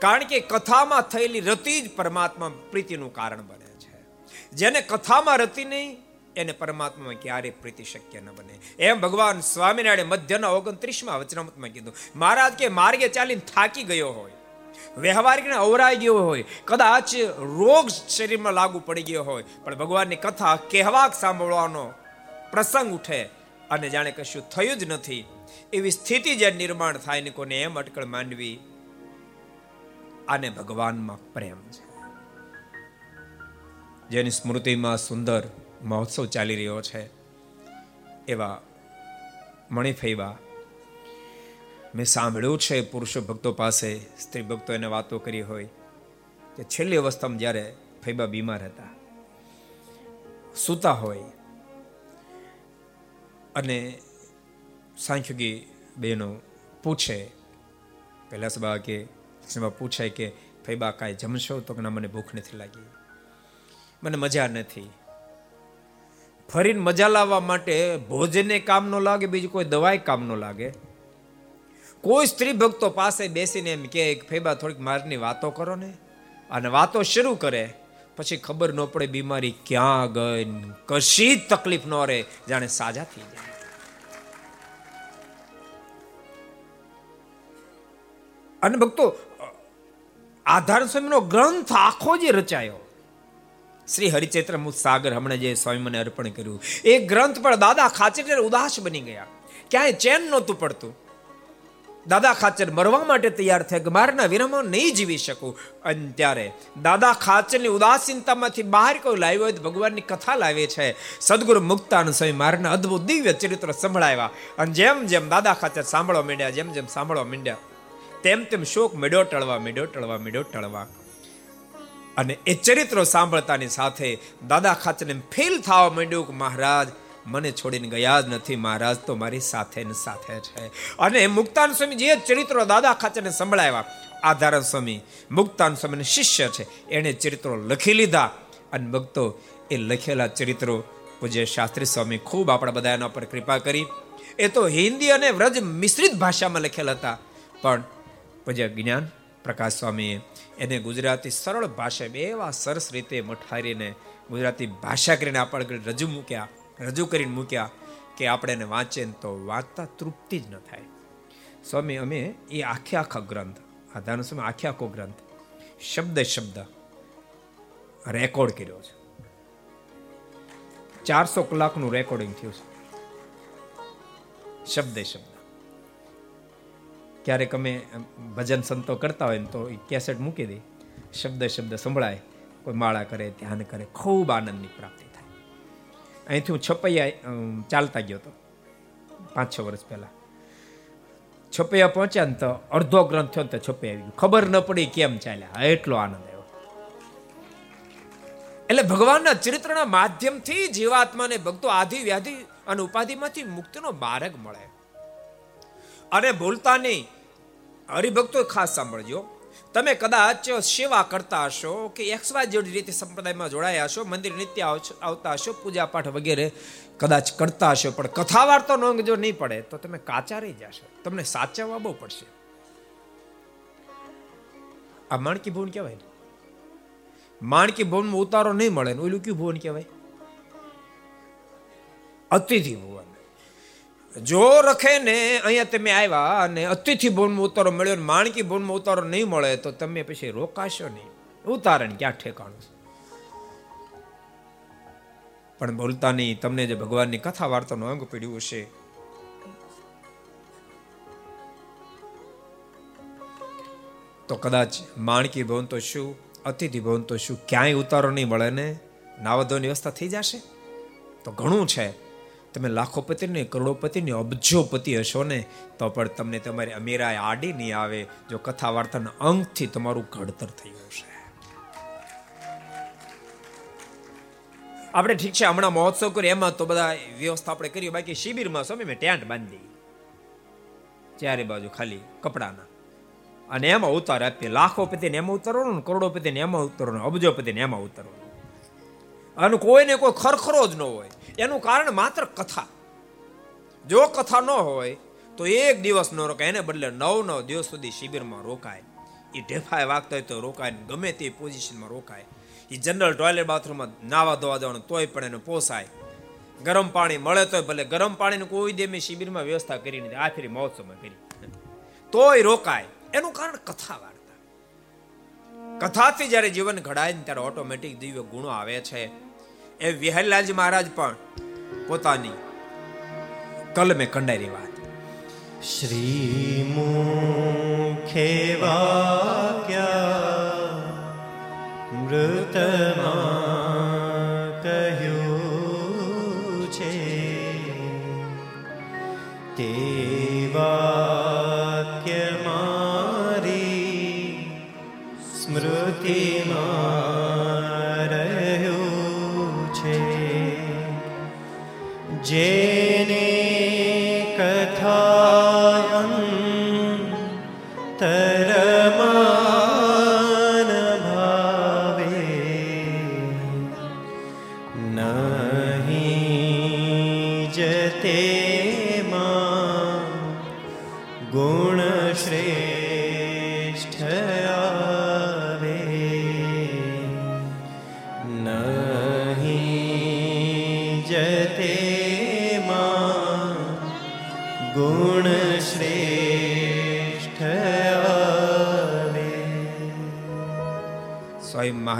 કારણ કે કથામાં થયેલી રતિ જ પરમાત્મા પ્રીતિનું કારણ બને છે. જેને કથામાં રતિ નહીં, એને પરમાત્મામાં ક્યારે પ્રીતિ શક્ય ન બને. એમ ભગવાન સ્વામિનારાયણ મધ્યના ઓગણત્રીસમાં વચનામતમાં કીધું, મહારાજ કે માર્ગે ચાલીને થાકી ગયો હોય વ્યવહારિક અવરાઈ ગયો હોય, કદાચ રોગ શરીરમાં લાગુ પડી ગયો હોય, પણ ભગવાનની કથા કહેવાક સાંભળવાનો પ્રસંગ ઉઠે અને જાણે કશું થયું જ નથી, એવી સ્થિતિ જે નિર્માણ થાય ને કોને એમ અટકળ માંડવી, આને ભગવાનમાં પ્રેમ છે. જેની સ્મૃતિમાં સુંદર મહોત્સવ ચાલી રહ્યો છે, એવા મણિફૈવા મેં સાંભળ્યું છે પુરુષો ભક્તો પાસે સ્ત્રી ભક્તો એને વાતો કરી હોય કે છેલ્લી અવસ્થામાં જ્યારે ફૈબા બીમાર હતા, સૂતા હોય અને સાંખ્યોગી બહેનો પૂછે સભા કે સભા પૂછે કે ફૈબા કાંઈ જમશો? તો કે ના, મને ભૂખ નથી લાગી. મને મજા નથી. ફરીને મજા લાવવા માટે ભોજને કામ ન લાગે, બીજું કોઈ દવાઈ કામ ન લાગે. કોઈ સ્ત્રી ભક્તો પાસે બેસીને એમ કે ફેબા થોડીક મારની વાતો કરો ને. અને વાતો શરૂ કરે. પછી ખબર ન પડે બીમારી ક્યાં ગઈ, કશી તકલીફ ન રહે, જાણે સાજા થઈ જાય. અને ભક્તો, આધાર સ્વામીનો ગ્રંથ આખો જે રચાયો, શ્રી હરિચૈત્ર સાગર હમણાં જે સ્વામી મને અર્પણ કર્યું, એ ગ્રંથ પર દાદા ખાચર ઉદાસ બની ગયા. ક્યાંય ચેન નહોતું પડતું. દાદા ખાચર મરવા માટે તૈયાર થયા કે મારના વિરમો નહીં જીવી શકું. અને ત્યારે દાદા ખાચરની ઉદાસીનતામાંથી બહાર કોઈ લાવ્યો હોય તો ભગવાનની કથા લાવે છે. સદગુરુ મુક્તાન સ્વામી મારના અદ્ભુત દિવ્ય ચરિત્ર સંભળાવ્યા. અને જેમ જેમ દાદા ખાચર સાંભળવા માંડ્યા, જેમ જેમ સાંભળવા માંડ્યા, તેમ તેમ શોક મેળ્યો, ટળવા મેળ્યો ટળવા મેળ્યો ટળવા. અને એ ચરિત્રો સાંભળતાની સાથે દાદા ખાચરને ફીલ થવા માંડ્યું કે મહારાજ મને છોડીને ગયા જ નથી મહારાજ, તો મારી સાથે ને સાથે છે. અને મુક્તાન સ્વામી જે ચરિત્રો દાદા ખાચરને સંભળાવ્યા, આધારણ સ્વામી, મુક્તાન સ્વામીને શિષ્ય છે, એણે ચરિત્રો લખી લીધા. અને ભક્તો, એ લખેલા ચરિત્રો પૂજ્ય શાસ્ત્રી સ્વામી ખૂબ આપણા બધા એના પર કૃપા કરી. એ તો હિન્દી અને વ્રજ મિશ્રિત ભાષામાં લખેલા હતા. પણ પૂજ્ય જ્ઞાન પ્રકાશ સ્વામીએ એને ગુજરાતી સરળ ભાષા એવા સરસ રીતે મઠારીને ગુજરાતી ભાષા કરીને આપણે રજૂ મૂક્યા. રજૂ કરીને મૂક્યા કે આપણે એને વાંચે તો વાંચતા તૃપ્તિ જ ન થાય. સ્વામી, અમે એ આખે આખા ગ્રંથ આધારનો સ્વામી આખે આખો ગ્રંથ શબ્દ શબ્દ રેકોર્ડ કર્યો છે. ચારસો કલાકનું રેકોર્ડિંગ થયું છે. શબ્દે શબ્દ. ક્યારેક અમે ભજન સંતો કરતા હોય ને તો એ કેસેટ મૂકી દે. શબ્દ શબ્દ સંભળાય, કોઈ માળા કરે, ધ્યાન કરે, ખૂબ આનંદની પ્રાપ્તિ. અહીંથી હું છપૈયા ચાલતા ગયો હતો. પાંચ છ વર્ષ પહેલા. છપૈયા પહોંચ્યા ને તો અડધો ગ્રંથ થયો ને તો છપૈયા આવી ગયું. ખબર ન પડી કેમ ચાલ્યા. એટલો આનંદ આવ્યો. એટલે ભગવાનના ચરિત્રના માધ્યમથી જીવાત્માને ભક્તો આધિ વ્યાધિ અને ઉપાધિમાંથી મુક્તિનો માર્ગ મળે. અને ભૂલતા નહીં. હરિભક્તો ખાસ સાંભળજો. તમે કદાચ સેવા કરતા હશો કે એક્સવા જેવી રીતે સંપ્રદાયમાં જોડાયા હશો, મંદિર નિત્ય આવતા હશો પૂજા પાઠ વગેરે કદાચ કરતા હશો, પણ કથા વાર્તાનો અંગ જો નહીં પડે, તો તમે કાચા રહી જશો. તમને સાચવવા બહુ પડશે. આ માણકી ભુવન કહેવાય ને? માણકી ભુવનમાં ઉતારો નહીં મળે ને, ઓલું કયું ભુવન કહેવાય? અતિથિ ભુવન. જો રખે ને અહીંયા તમે આવ્યા અને અતિથિ ભવનમાં ઉતારો મળ્યો ને માણકી ભવનમાં ઉતારો નહીં મળે, તો તમે પછી રોકાશો નહીં. ઉતારણ ક્યાં ઠેકાણું પણ બોલતા નહીં, તમને જે ભગવાનની કથા વાર્તાનો અંગ પીડ્યું હશે. તો કદાચ માણકી ભવન તો શું, અતિથિ ભવન તો શું, ક્યાંય ઉતારો નહીં મળે ને? નાવધોની વ્યવસ્થા થઈ જશે? તો ઘણું છે. તમે લાખોપતિ ને કરોડોપતિ ને અબજોપતિ હશો ને, તો પણ તમને તમારી અમીરાય આડી નહીં આવે, જો કથા વાર્તાના અંગથી તમારું ઘડતર થયું હશે. આપણે ઠીક છે, હમણાં મહોત્સવ કર્યો એમાં તો બધા વ્યવસ્થા આપણે કરી બાકી શિબિરમાં સ્વામી, મેં ટેન્ટ બાંધી. ચારે બાજુ ખાલી કપડાના. અને એમાં ઉતાર આપીએ, લાખોપતિને એમાં ઉતારવાનું ને કરોડોપતિને એમાં ઉતારવાનું, અબજોપતિને એમાં ઉતારવાનું. અને કોઈને કોઈ ખરખરો જ ન હોય. એનું કારણ માત્ર કથા. જો કથા ન હોય, તો એક દિવસ ન રોકાય. એને બદલે નવ નવ દિવસ સુધી શિબિરમાં રોકાય. એ ઢેફાય વાગતા હોય તો રોકાય ગમે તે પોઝિશનમાં રોકાય. એ જનરલ ટોયલેટ બાથરૂમમાં નાવા ધોવા જવાનું તોય પણ એને પોસાય. ગરમ પાણી મળે તોય ભલે. ગરમ પાણીની કોઈ દે મેં શિબિરમાં વ્યવસ્થા કરી નથી. આ મહોત્સવમાં કરી તોય રોકાય. એનું કારણ કથા વાર્તા. કથાથી જ્યારે જીવન ઘડાય ને ત્યારે ઓટોમેટિક દિવ્ય ગુણો આવે છે. એ વિહરલાલજી મહારાજ પણ પોતાની કલમે કંડારી વાત. શ્રી મુખે વાક્યા મૃતમાં કહ્યું છે, તે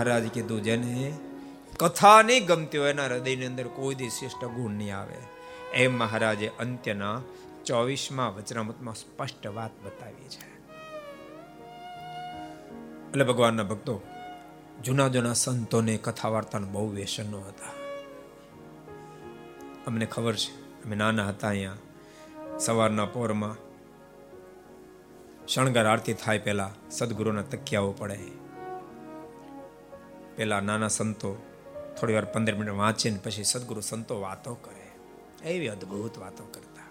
મહારાજ કીધું, જેને કથા નહીં ગમતી હોય, એના હૃદયની અંદર કોઈ દી શ્રેષ્ઠ ગુણ નહીં આવે. એમ મહારાજે અંત્યના ચોવીસમાં વચનામતમાં સ્પષ્ટ વાત બતાવી છે. એટલે ભગવાનના ભક્તો, જૂના જૂના સંતોને કથા વાર્તાના બહુ વ્યસનો હતા. અમને ખબર છે, અમે નાના હતા અહીંયા, સવારના પોરમાં શણગાર આરતી થાય પહેલા સદગુરુના તકિયાઓ પડે. પેલા નાના સંતો થોડી વાર પંદર મિનિટ વાંચીને પછી સદગુરુ સંતો વાતો કરે. એવી અદ્ભુત વાતો કરતા.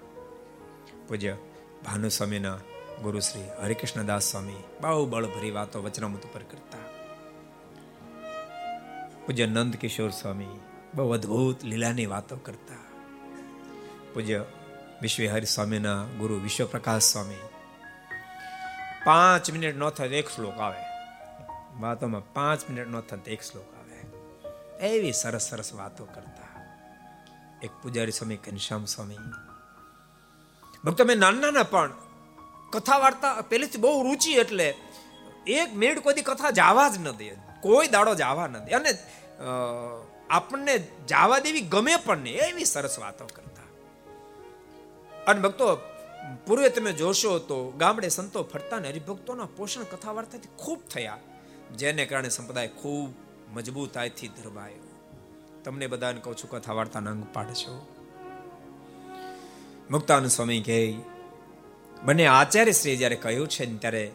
પૂજ્ય ભાનુ સ્વામીના ગુરુ શ્રી હરિકૃષ્ણદાસ સ્વામી બહુ બળભરી વાતો વચનામૃત ઉપર કરતા. પૂજ્ય નંદ કિશોર સ્વામી બહુ અદ્ભુત લીલાની વાતો કરતા. પૂજ્ય વિશ્વહરિ સ્વામીના ગુરુ વિશ્વપ્રકાશ સ્વામી પાંચ મિનિટ ન થાય એક શ્લોક આવે. વાતોમાં પાંચ મિનિટ નો થતા એક શ્લોક આવે. એવી સરસ સરસ વાતો કરતા. એક પૂજારી સ્વામી ઘનશ્યામ સ્વામી. ભક્તો મેં નાના નાના પણ કથા વાર્તા, પહેલેથી બહુ રૂચિ એટલે એક મિનિટ કોઈ કથા જાવા જ ન દે. કોઈ દાડો જવા ન દે. અને આપણને જાવા દેવી ગમે પણ નહીં. એવી સરસ વાતો કરતા. અને ભક્તો, પૂર્વે તમે જોશો તો ગામડે સંતો ફરતા ને હરિભક્તોના પોષણ કથા વાર્તાથી ખૂબ થયા. જેને કારણે સંપ્રદાય ખૂબ મજબૂતાઈથી ધરવાયો તમને બધાને કહું છું, કથા વાર્તાના અંગ પાડશો. મુક્તાનંદ સ્વામી કહે બંને આચાર્ય શ્રી જ્યારે કહ્યું છે ને, ત્યારે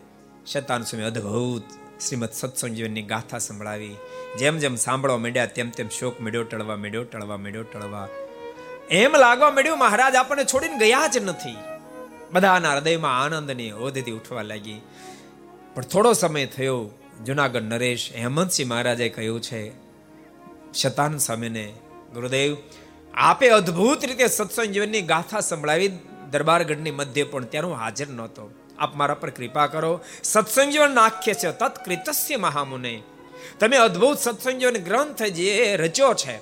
શતાન સ્વામી અદ્ભુત શ્રીમદ સત્સંજીવનની ગાથા સંભળાવી. જેમ જેમ સાંભળવા માંડ્યા, તેમ તેમ શોક મેળ્યો ટળવા મેળ્યો ટળવા મેળ્યો ટળવા. એમ લાગવા મળ્યું મહારાજ આપણને છોડીને ગયા જ નથી. બધાના હૃદયમાં આનંદની ઓધથી ઉઠવા લાગી. પણ થોડો સમય થયો જુનાગઢ નરેશ હેમંતસિંહ મહારાજે કહ્યું છે, શતાન સ્વામીને ગુરુદેવ, આપે અદ્ભુત રીતે સત્સંગ જીવનની ગાથા સંભળાવી દરબારગઢની મધ્ય પણ ત્યારે હું હાજર નહોતો. આપ મારા પર કૃપા કરો. સત્સંગ જીવન નાખ્ય છે તત્કૃતસ્ય મહામુને. તમે અદ્ભુત સત્સંગ જીવન ગ્રંથ જે રચ્યો છે,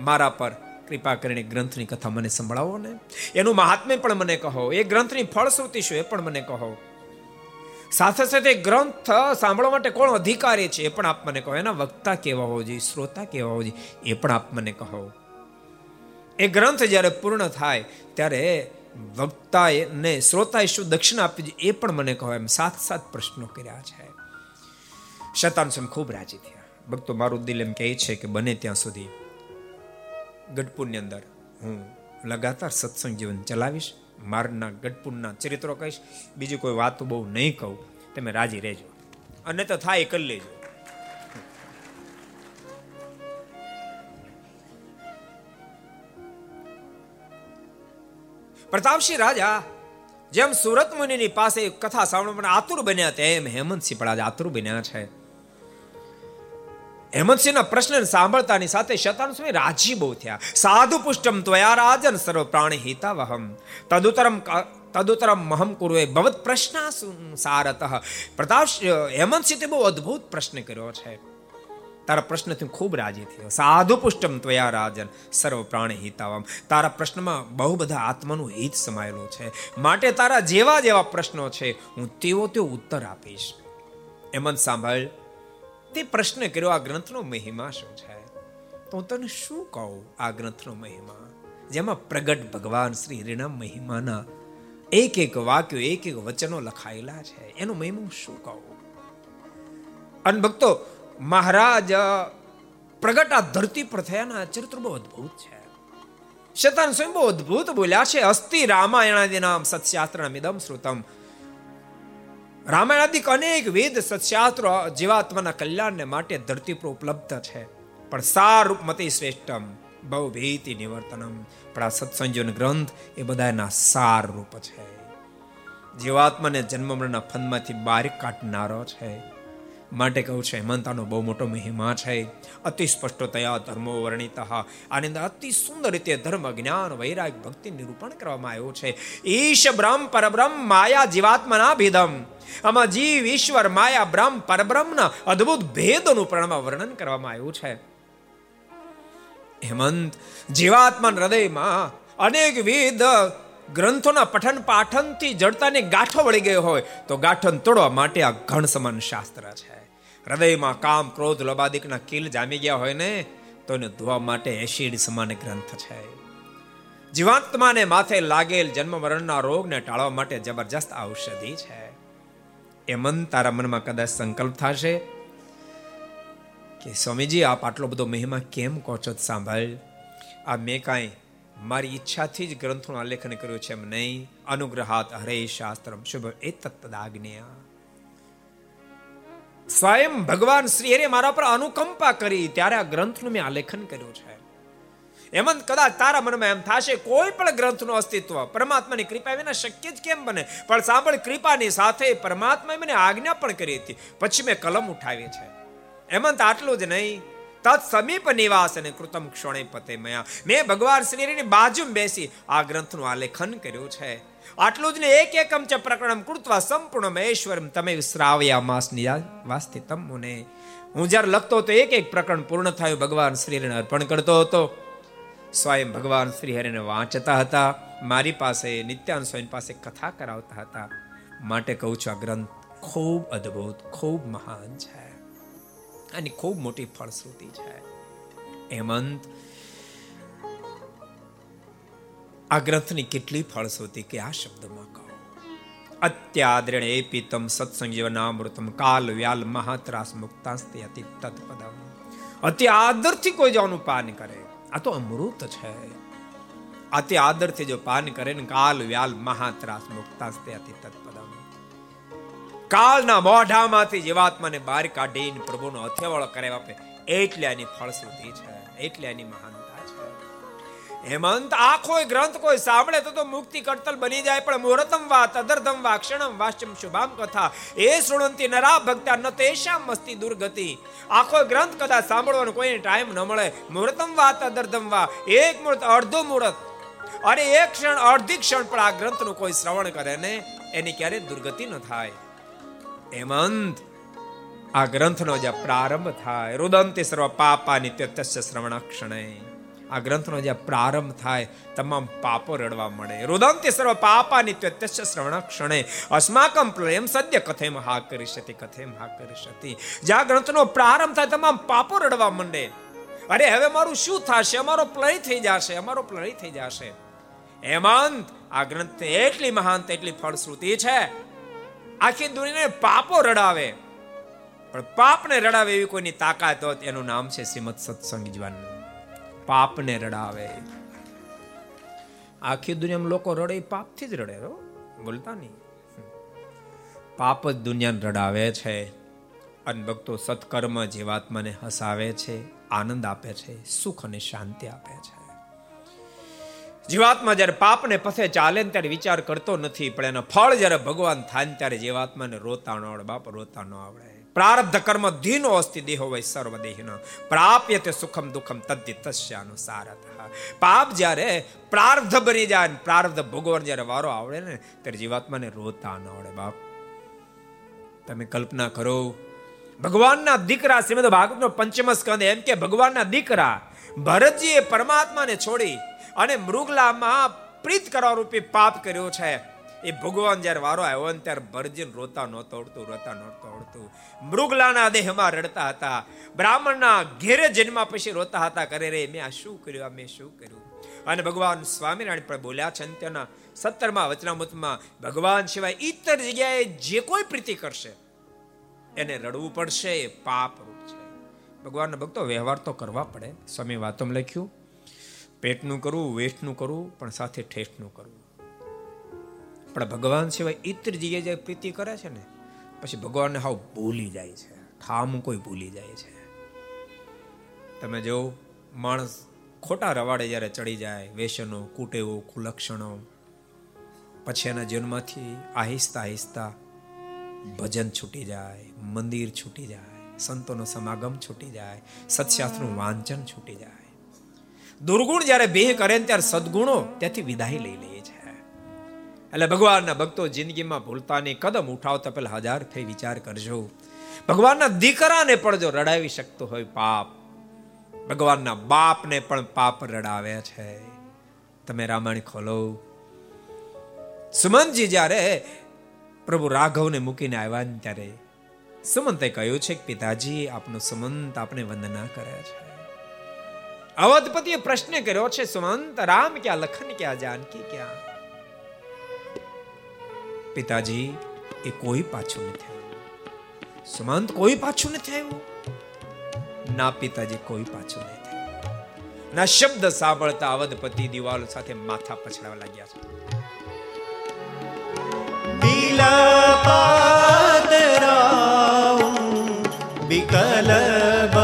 મારા પર કૃપા કરીને ગ્રંથની કથા મને સંભળાવો ને. એનું મહાત્મ્ય પણ મને કહો. એ ગ્રંથની ફળશ્રુતિ શું એ પણ મને કહો. સાથે સાથે ગ્રંથ સાંભળવા માટે કોણ અધિકારી છે? એ પણ આપ મને કહો. એના વક્તા કેવા હોવો જોઈએ? શ્રોતા કેવા હોવો જોઈએ? એ પણ આપ મને કહો. એ ગ્રંથ જ્યારે પૂર્ણ થાય, ત્યારે વક્તાએ ને શ્રોતાએ શું દક્ષિણ આપવી જોઈએ એ પણ મને કહો. એમ સાત સાત પ્રશ્નો કર્યા છે. શતાન સ્વામી ખૂબ રાજી થયા. ભક્તો, મારું દિલ એમ કહે છે કે બને ત્યાં સુધી ગઢપુરની અંદર હું લગાતાર સત્સંગ જીવન ચલાવીશ. મારના ગઢપુરના ચરિત્રો કહીશ. બીજી કોઈ વાતો બહુ નહીં કહું. તમે રાજી રહેજો. અને તો થાય કરી લેજો. પ્રતાપસિંહ રાજા, જેમ સુરત મુનિની પાસે કથા સાંભળવા આતુર બન્યા તેમ હેમંતસિંહ પણ આજે આતુર બન્યા છે. હેમંતસિંહના પ્રશ્ન સાંભળતાની સાથે શતાનુ સ્વામી રાજી બહુ થયા. સાધુ પુષ્ટમ ત્વયા રાજન સર્વ પ્રાણી હિતાવહમ. તદુતરમ તદુતરમ મહમ કુરુએ ભવત પ્રશ્ન સારત. પ્રતાપ હેમંતસિંહે બહુ અદ્ભુત પ્રશ્ન કર્યો છે. તારા પ્રશ્નથી ખૂબ રાજી થયો. સાધુ પુષ્ટમ ત્વયા રાજન સર્વ પ્રાણી હિતાવમ તારા પ્રશ્નમાં બહુ બધા આત્માનું હિત સમાયેલું છે. માટે તારા જેવા જેવા પ્રશ્નો છે, હું તેવો તેવો ઉત્તર આપીશ. હેમંત સાંભળ. તે પ્રશ્ન કર્યો, આ ગ્રંથનો મહિમા શું છે? તો હું તને શું કહું? આ ગ્રંથનો મહિમા. જેમાં પ્રગટ ભગવાન શ્રી હરિના મહિમાના એક એક વાક્યો, એક એક વચનો લખાયેલા છે. એનો મહિમા શું કહું? અન ભક્તો, મહારાજ પ્રગટ આ ધરતી પર થયાના ચરિત્ર બહુ અદ્ભુત છે. શેતાન સ્વયં બહુ અદ્ભુત બોલ્યા છે. અસ્તિ રામાયણાદિ નામ સત્શાસ્ત્રમ ઇદમ શ્રુતમ. રામાયણાદિક અનેક વેદ સત્શાસ્ત્રો જીવાત્માના કલ્યાણને માટે ધરતી પર ઉપલબ્ધ છે. પણ સાર રૂપમતી શ્રેષ્ઠમ બહુ ભીતિ નિવર્તનમ. પણ આ સત્સંજોન ગ્રંથ એ બધાના સાર રૂપ છે. જીવાત્માને જન્મ મરણના ફંદમાંથી બહાર કાઢનારો છે. માટે કહું છે, હેમંતાનો બહુ મોટો મહિમા છે. અતિ સ્પષ્ટતયા ધર્મો વર્ણિત. આની અંદર અતિ સુંદર રીતે ધર્મ, જ્ઞાન, વૈરાગ, ભક્તિ નિરૂપણ કરવામાં આવ્યું છે. ઈશ બ્રહ્મ પરબ્રહ્મ માયા જીવાત્મના ભેદમ આમાં જીવ, ઈશ્વર, માયા, બ્રહ્મ પરબ્રહ્મના અદ્ભુત ભેદનું પ્રણમાં વર્ણન કરવામાં આવ્યું છે. હેમંત જીવાત્મા હૃદયમાં અનેક વિધ ગ્રંથોના પઠન પાઠનથી જડતાને ગાંઠો વળી ગયો હોય, તો ગાંઠન તોડવા માટે આ ઘણ સમાન શાસ્ત્ર છે. હૃદયમાં કામ, ક્રોધ લોબાદિકના કિલ જામી ગયા હોય ને, તો એને ધોવા માટે એસિડ સમાન ગ્રંથ છે. જીવાત્માને માથે લાગેલ જન્મ મરણના રોગને ટાળવા માટે જબરજસ્ત ઔષધિ છે. એ મન તારા મનમાં કદાચ સંકલ્પ થશે કે, સ્વામીજી, આપ આટલો બધો મહિમા કેમ કહો છો? સાંભળ. આ મેં કાંઈ મારી ઈચ્છાથી જ ગ્રંથોનું આલેખન કર્યું છે એમ નહીં. અનુગ્રહાત હરે શાસ્ત્રમ. શુભ એ તત્તદાજ્ઞા સ્વયં ભગવાન શ્રી હરે મારા પર અનુકંપા કરી. ત્યારે આ ગ્રંથનું મેં આલેખન કર્યું છે. એમ કદાચ તારા મનમાં એમ થશે, કોઈ પણ ગ્રંથનું અસ્તિત્વ પરમાત્માની કૃપા વિના શક્ય જ કેમ બને? પણ સાંભળ, કૃપાની સાથે પરમાત્માએ મને આજ્ઞા પણ કરી હતી. પછી મેં કલમ ઉઠાવી છે. એમંત આટલું જ નહીં. તત સમીપ નિવાસ અને કૃતમ ક્ષણે પતે મયા. મેં ભગવાન શ્રીની બાજુ બેસી આ ગ્રંથનું આલેખન કર્યું છે. આટલું જ ને એક એકમ ચ પ્રકરણમ કૃત્વા સંપૂર્ણ મહેશ્વરમ તમે શ્રાવ્યા માસ વાસ્તે તમ મુને. હું જ્યારે લખતો હતો, એક એક પ્રકરણ પૂર્ણ થયું, ભગવાન શ્રીને અર્પણ કરતો હતો. સ્વયં ભગવાન શ્રી હરિને વાંચતા હતા, મારી પાસે નિત્યાન સ્વયં પાસે કથા કરાવતા હતા. માટે કહું છું, આ ગ્રંથ ખૂબ અદ્ભુત, ખૂબ મહાન છે. આની ખૂબ મોટી ફળશ્રુતિ છે. હેમંત આ ગ્રંથની કેટલી ફળશ્રુતિ કે આ શબ્દમાં કહો. અત્યાદ્રેણ પિતમ સત્સંગ જીવનામૃતમ કાલ વ્યાલ મહાત્રાસ મુક્તાસ્તે અતિ તત્પદમ અતિ આદરથી કોઈ જો પાન કરે. આ તો અમૃત છે. અતિ આદરથી જો પાન કરે ને કાલ વ્યાલ મહાત્રાસ મુક્તાસ્તે અતિ તત્પદમ કાળના મોઢામાંથી જીવાત્માને બહાર કાઢીને પ્રભુનો અથેવાળો કરાવી આપે એટલે આની ફળશ્રુતિ છે. એટલે આની મહાનતા છે હેમંત, આ કોઈ ગ્રંથ કોઈ સાંભળે તો તો મુક્તિ કટતલ બની જાય, પણ મુહૂર્તમ વા તદર્ધમ વા ક્ષણમ વાશ્ચમ શુભામ કથા. એ શ્રુણંતી નરા ભક્તા ન તેશામ મસ્તી દુર્ગતિ. આખો ગ્રંથ કદાચ સાંભળવાનો કોઈ ટાઈમ ન મળે. મુહૂર્તમ વા તદર્ધમ વા, એક મુહૂર્ત, અડધો મુહૂર્ત. અરે એક ક્ષણ, અડધી ક્ષણ પણ આ ગ્રંથનું કોઈ શ્રવણ કરે ને, એની ક્યારે દુર્ગતિ ન થાય. હેમંત, આ ગ્રંથનો જે પ્રારંભ થાય. રુદંતે સર્વ પાપાની તસ્ય શ્રવણ ક્ષણે. આ ગ્રંથનો જે પ્રારંભ થાય, તમામ પાપો રડવા મળે. રુદંતિ સર્વ પાપાની તસ્ય શ્રવણ ક્ષણે. અસ્માકમ પ્રેમ સદ્ય કથેમ હા કરી શતી, કથેમ હા કરી શતી. જ્યાં ગ્રંથનો પ્રારંભ થાય, તમામ પાપો રડવા માંડે. અરે, હવે મારું શું થશે? અમારો પ્લય થઈ જશે, અમારો પ્લય થઈ જશે. હેમંત, આ ગ્રંથ એટલી મહાન એટલી ફળશ્રુતિ છે. આખી દુનિયાને પાપો રડાવે. પણ પાપને રડાવે એવી કોઈની તાકાત હોત, એનું નામ છે શ્રીમદ સત્સંગ જીવન પાપને રડાવે. આખી દુનિયામાં લોકો રડે પાપથી જ રડે બોલતા નહીં. પાપ જ દુનિયાને રડાવે છે. અને ભક્તો સત્કર્મ જીવાત્માને હસાવે છે, આનંદ આપે છે, સુખ અને શાંતિ આપે છે. જીવાત્મા જ્યારે પાપને પથે ચાલે ત્યારે વિચાર કરતો નથી, પણ એનો ફળ જ્યારે ભગવાન થાય ને ત્યારે જીવાત્માને રોતા ન આવડે, બાપ રોતા ન આવડે. પ્રારબ્ધ કર્મ ધીનો અસ્તિ દેહો વય સર્વ દેહનો પ્રાપ્ય તે સુખમ દુઃખમ તદ્ધિ તસ્યાનુસારત. પાપ જ્યારે પ્રારબ્ધ બની જાય ને પ્રારબ્ધ ભોગવવાનો જ્યારે વારો આવડે ને, ત્યારે જીવાત્માને રોતા ન આવડે બાપ. તમે કલ્પના કરો, ભગવાનના દીકરા શ્રીમદ ભાગવતનો પંચમ સ્કંદ એમ કે ભગવાનના દીકરા ભરતજીએ પરમાત્માને છોડી અને મૃગલામાં પ્રીત કરવા રૂપે પાપ કર્યો છે. એ ભગવાન જ્યારે વારો આવ્યો ને ત્યારે ભરજીન રોતા નહોતો આવડતું, રોતા નહોતો આવડતું. મૃગલાના દેહમાં રડતા હતા. બ્રાહ્મણના ઘેરે જન્મ પછી રોતા હતા કરે રે મેં આ શું કર્યું? આ મેં શું કર્યું? અને ભગવાન સ્વામિનારાયણ પણ બોલ્યા છે અંત્યના સત્તરમાં વચનામૃતમાં, ભગવાન સિવાય ઇતર જગ્યાએ જે કોઈ પ્રીતિ કરશે, એને રડવું પડશે, એ પાપ રૂપ છે. ભગવાનના ભક્તો, વ્યવહાર તો કરવા પડે. સ્વામી વાતમ લખ્યું, પેટનું કરવું વેઠનું કરવું પણ સાથે ઠેઠનું કરવું પણ ભગવાન સિવાય ઇતર જગ્યાએ જે પ્રીતિ કરે છે ને, પછી ભગવાનને હાવ ભૂલી જાય છે. ઠામ કોઈ ભૂલી જાય છે. તમે જો, માણસ ખોટા રવાડે જ્યારે ચડી જાય વેસનો કુટેવો, કુલક્ષણો, પછી એના જીવનમાંથી આહિસ્તા આહિસ્તા ભજન છૂટી જાય, મંદિર છૂટી જાય, સંતોનો સમાગમ છૂટી જાય, સત્શાસ્ત્રનું વાંચન છૂટી જાય. દુર્ગુણ જ્યારે બેહ કરે ને ત્યારે સદગુણો ત્યાંથી વિદાય લઈ લે છે એટલે ભગવાનના ભક્તો જિંદગીમાં ભૂલતાની કદમ ઉઠાવતા પહેલા હજાર ફે વિચાર કરજો. ભગવાનના દીકરાને પણ જો રડાવી શકતો હોય પાપ, ભગવાનના બાપને પણ પાપ રડાવે છે. તમે રામાયણ ખોલો. સુમનજી જ્યારે પ્રભુ રાઘવને મૂકીને આવ્યા ને ત્યારે સુમંતે કહ્યું છે કે પિતાજી, આપનો સુમંત આપણે વંદના કરે છે. અવધપતિએ પ્રશ્ન કર્યો છે, સુમંત, રામ ક્યાં, લખન ક્યાં, જાનકી ક્યાં? પિતાજી, એ કોઈ પાછું નથી આવ્યું. સુમંત કોઈ પાછું નથી આવ્યું? ના, પિતાજી, કોઈ પાછું નથી ના, શબ્દ સાંભળતા અવધપતિ દિવાલો સાથે માથા પછડાવા લાગ્યા છે. બિલપાદરાઉં વિકલ બહુ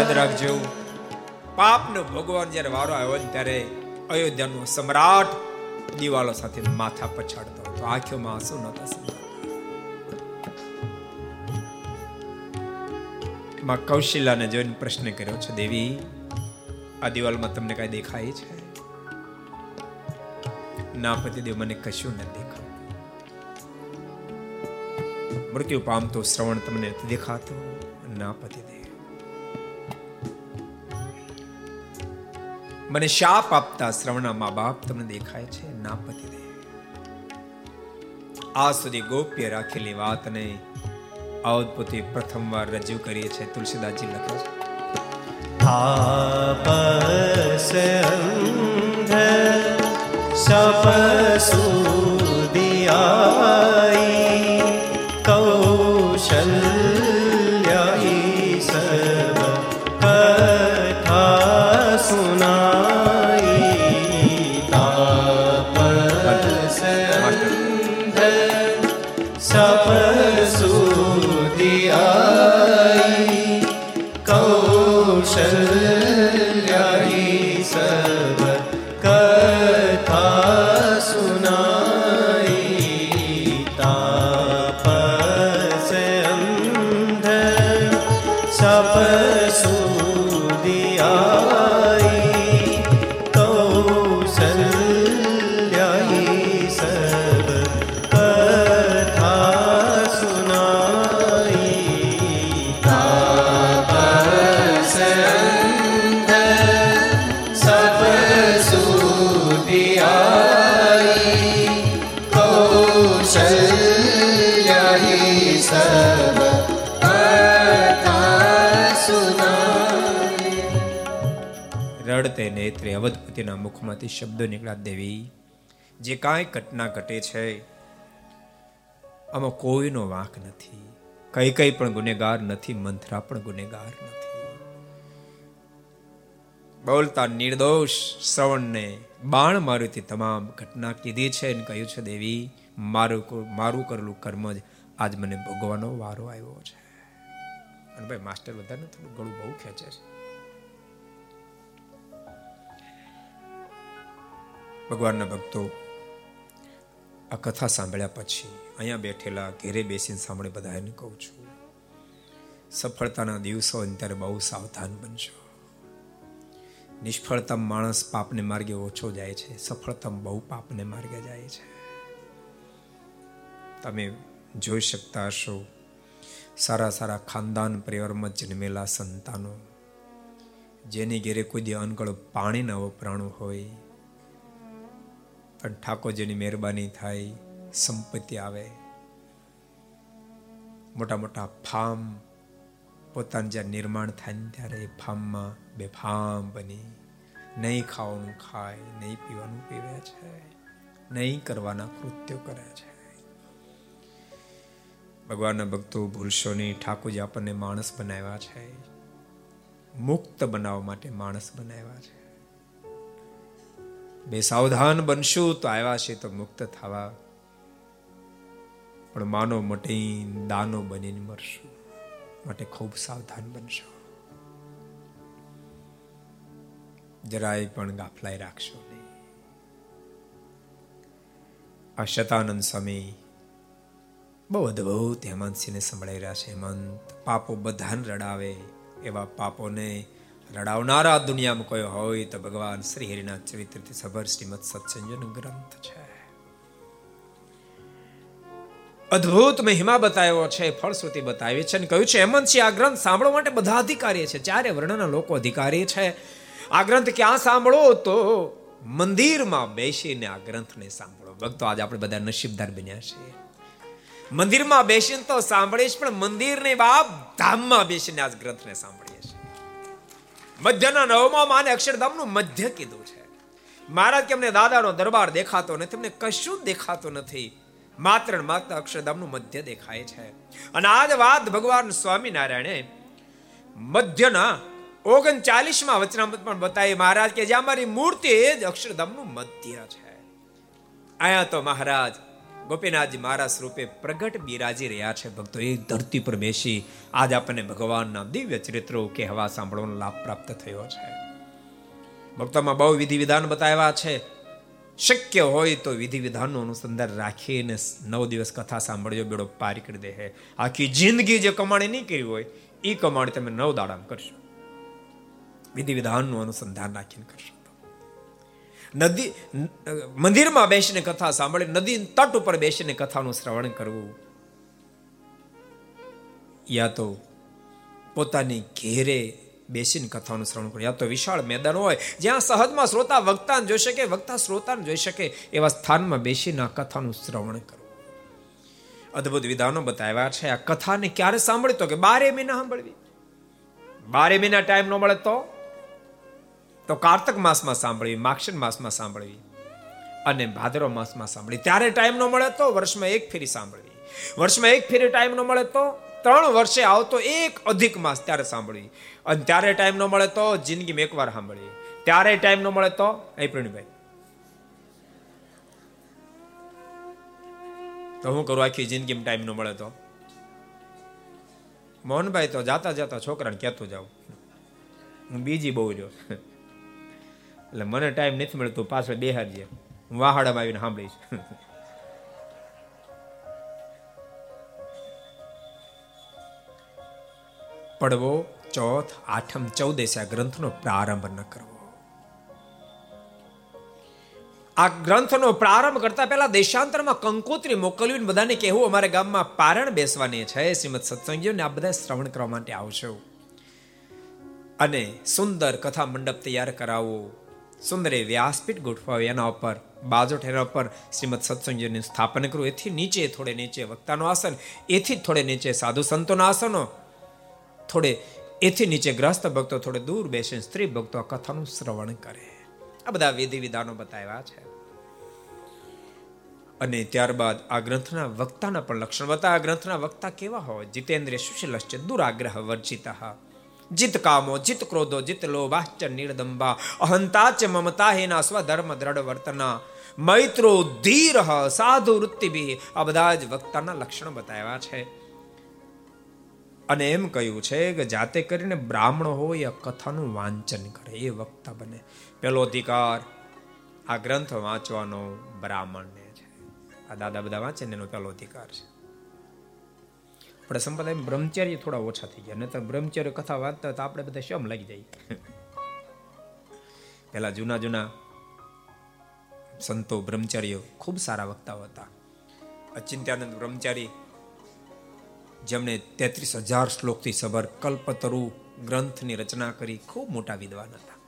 યાદ રાખજો પાપનો ભગવાન જ્યારે વારો આવ્યો ને ત્યારે અયોધ્યાનો સમ્રાટ દિવાલો સાથે માથા પછાડતો હતો. આંખોમાં આંસુ નહોતા માં કૌશિલાને જોઈને પ્રશ્ન કર્યો છે, દેવી, આ દિવાલમાં તમને કઈ દેખાય છે? ના, પતિદેવ, મને કશું નથી દેખાય મૃત્યુ પામતો શ્રવણ તમને દેખાતો. ના, પતિદેવ મને શાપ આપતા શ્રવણના મા બાપ તમને દેખાય છે, ના પતિદેવ આ સુધી ગોપ્ય રાખેલી વાતને અવધપુતે પ્રથમવાર રજૂ કરીએ છે તુલસીદાસજી લખે છે. તાપસ અંધ સપ સુદિયાઈ અવધપતિના મુખમાંથી શબ્દો નીકળ્યા, દેવી, જે કાંઈ ઘટના ઘટે છે, આમાં કોઈનો વાંક નથી. કઈ કઈ પણ ગુનેગાર નથી, મંથરા પણ ગુનેગાર નથી. બોલતા નિર્દોષ શ્રવણને બાણ મારુથી તમામ ઘટના કીધી છે અને કહ્યું છે, દેવી, મારું મારું કરેલું કર્મ જ આજ મને ભોગવાનો વારો આવ્યો છે. અને ભાઈ, માસ્ટર બધાને થોડું ગળું બહુ ખેંચે છે. ભગવાનના ભક્તો આ કથા સાંભળ્યા પછી અહીંયા બેઠેલા ઘેરે બેસીને સાંભળે બધાને કહું છું, સફળતાના દિવસો અત્યારે ત્યારે બહુ સાવધાન બનશો નિષ્ફળતા માણસ પાપને માર્ગે ઓછો જાય છે સફળતા બહુ પાપને માર્ગે જાય છે. તમે જોઈ શકતા હશો સારા સારા ખાનદાન પરિવારમાં જન્મેલા સંતાનો, જેની ઘેરે કોઈ દી અનકળ પાણી ન વપરાણું હોય પણ ઠાકોરજીની મહેરબાની થાય, સંપત્તિ આવે. મોટા મોટા ફાર્મ પોતાનું જ્યાં નિર્માણ થાય ને ત્યારે એ ફાર્મમાં બે ફાર્મ બની. નહીં ખાવાનું ખાય, નહીં પીવાનું પીવે છે, નહીં કરવાના કૃત્યો કરે છે. ભગવાનના ભક્તો ભૂલશો નહીં ઠાકોરજી આપણને માણસ બનાવ્યા છે. મુક્ત બનાવવા માટે માણસ બનાવ્યા છે. બે સાવધાન બનશું તો આવ્યા છે તો મુક્ત થવા. પણ માનો મટી દાનો બનીને મરશું. માટે ખૂબ સાવધાન બનશો. જરાય પણ ગાફલાઈ રાખશો આ શતાનંદ સ્વામી બહુ અદભુત હેમંતસિંહને સંભળાઈ રહ્યા છે. હેમંત પાપો બધાને રડાવે, એવા પાપોને રડાવનારા દુનિયામાં કોઈ હોય તો ભગવાન શ્રી હરિના ચરિત્રથી સભર શ્રીમદ સત્સંજન ગ્રંથ છે. અદ્ભુત મહિમા બતાવ્યો છે, ફળશ્રુતિ બતાવી છે અને કહ્યું છે હેમંતસિંહ આ ગ્રંથ સાંભળવા માટે બધા અધિકારી છે. ચારે વર્ણના લોકો અધિકારી છે, આ ગ્રંથ ક્યાં સાંભળો તો મંદિરમાં બેસીને આ ગ્રંથને સાંભળો. ભક્તો, આજે આપણે બધા નસીબદાર બન્યા છીએ. મંદિરમાં બેસીને તો સાંભળીએ છીએ પણ મંદિરની બાપ ધામમાં બેસીને આ ગ્રંથને સાંભળીએ છીએ. મધ્યના નવમા માને અક્ષરધામનું મધ્ય કીધું છે. મહારાજ કે અમને દાદાનો દરબાર દેખાતો નથી, અમને કશું જ દેખાતું નથી. માત્ર ને માત્ર અક્ષરધામનું મધ્ય દેખાય છે. અને આજ વાત ભગવાન સ્વામિનારાયણે મધ્યના ઓગણચાલીસમાં વચનામૃત પણ બતાવી મહારાજ કે જ્યાં મારી મૂર્તિ એ જ અક્ષરધામનું મધ્ય છે. અહીંયા તો મહારાજ ગોપીનાથજી મહારાજ રૂપે પ્રગટ બિરાજી રહ્યા છે. ભક્તો એ ધરતી પર બેસી આજ આપણને ભગવાનના દિવ્ય ચરિત્રો કે હવા સાંભળવાનો લાભ પ્રાપ્ત થયો છે. ભક્તોમાં બહુ વિધિ વિધાન બતાવ્યા છે. શક્ય હોય તો વિધિ વિધાનનું અનુસંધાન રાખીને નવ દિવસ કથા સાંભળજો, બેડો પારી કરી દે આખી જિંદગી જે કમાણી નહીં કરી હોય એ કમાણી તમે નવ દાડામાં કરશો. વિધિ વિધાનનું અનુસંધાન રાખીને કરશો. નદી, મંદિરમાં બેસીને કથા સાંભળે નદી તટ ઉપર બેસીને કથાનું શ્રવણ કરવું. યા તો પોતાની ઘેરે બેસીને કથાનું શ્રવણ કરવું. યા તો વિશાળ મેદાન હોય, જ્યાં સહજમાં શ્રોતા વક્તાને જોઈ શકે, વક્તા શ્રોતાને જોઈ શકે, એવા સ્થાનમાં બેસીને આ કથાનું શ્રવણ કરવું. અદ્ભુત વિધાનો બતાવ્યા છે. આ કથાને ક્યારે સાંભળી તો કે બારે મહિના સાંભળવી. બારે મહિના ટાઈમ ન મળે તો તો કાર્તક માસમાં સાંભળવી માક્ષર માસમાં સાંભળવી અને ભાદરો માસમાં સાંભળવી ત્યારે ટાઈમ ન મળે તો વર્ષમાં એક ફેરી સાંભળવી વર્ષમાં એક ફેરી ટાઈમ ન મળે તો ત્રણ વર્ષે આવતો એક અધિક માસ ત્યારે સાંભળવી અને ત્યારે ટાઈમ ન મળે તો જિંદગીમાં એકવાર સાંભળવી ત્યારે ટાઈમ ન મળે તો, એ પ્રવીણભાઈ. તો હું કરું, આખી જિંદગીમાં ટાઈમ ન મળે તો? મોહનભાઈ તો જાતા જાતા છોકરાને કહેતું જાઉં. હું બીજી બહુ રહ્યો એટલે મને ટાઈમ નથી મળતો, પાછળ બેહારજે. હું વાહાડામાં આવીને સાંભળીશ. પડવો ચોથ આઠમ ચૌદેશ આ ગ્રંથનો પ્રારંભ ન કરવો. આ ગ્રંથનો પ્રારંભ કરતા પહેલા દેશાંતરમાં કંકોત્રી મોકલ્યું બધાને કહેવું, અમારે ગામમાં પારણ બેસવાની છે, શ્રીમદ સત્સંગીઓને આ બધા શ્રવણ કરવા માટે આવશો અને સુંદર કથા મંડપ તૈયાર કરાવો. સુંદરે વ્યાસપીઠ ગોઠવાવી એના ઉપર બાજો ઠેરા ઉપર શ્રીમદ સત્સંગીઓની સ્થાપન કરું. એથી નીચે થોડે નીચે વક્તાનું આસન, એથી થોડે નીચે સાધુ સંતોના આસનો, થોડે, એથી નીચે ગ્રસ્ત ભક્તો, થોડે દૂર બેસીને સ્ત્રી ભક્તો આ કથાનું શ્રવણ કરે. આ બધા વિધિ વિધાનો બતાવ્યા છે. અને ત્યારબાદ આ ગ્રંથના વક્તાના પણ લક્ષણ બતા આ ગ્રંથના વક્તા કેવા હોય? જીતેન્દ્રિય સુશીલશ્ચ દુરાગ્રહ વર્જિતા. જીત કામો, જીત ક્રોધો, જીત લોભાશ્ચ નિર્દંબા અહંતા ચ મમતા હેના સ્વધર્મ દ્રઢ વર્તના. મૈત્રો ધીર સાધુ વૃત્તિ આ બધા જ વક્તાના લક્ષણ બતાવ્યા છે. અને એમ કહ્યું છે કે જાતે કરીને બ્રાહ્મણ હોય કથાનું વાંચન કરે. એ વક્તા બને. પેલો અધિકાર. આ ગ્રંથ વાંચવાનો બ્રાહ્મણને છે. આ દાદા બધા વાંચે ને એનો પેલો અધિકાર છે. આપણે સંપ્રદાય બ્રહ્મચર્ય થોડા ઓછા થઈ ગયા. નહીં તો બ્રહ્મચર્ય કથા વાંચતા તો આપણે બધા શમ લાગી જાય? પેલા જૂના જૂના સંતો બ્રહ્મચારીઓ ખૂબ સારા વક્તાઓ હતા. અચિંત્યાનંદ બ્રહ્મચારી, જેમણે તેત્રીસ હજાર શ્લોકથી સભર કલ્પતરુ ગ્રંથની રચના કરી, ખૂબ મોટા વિદ્વાન હતા.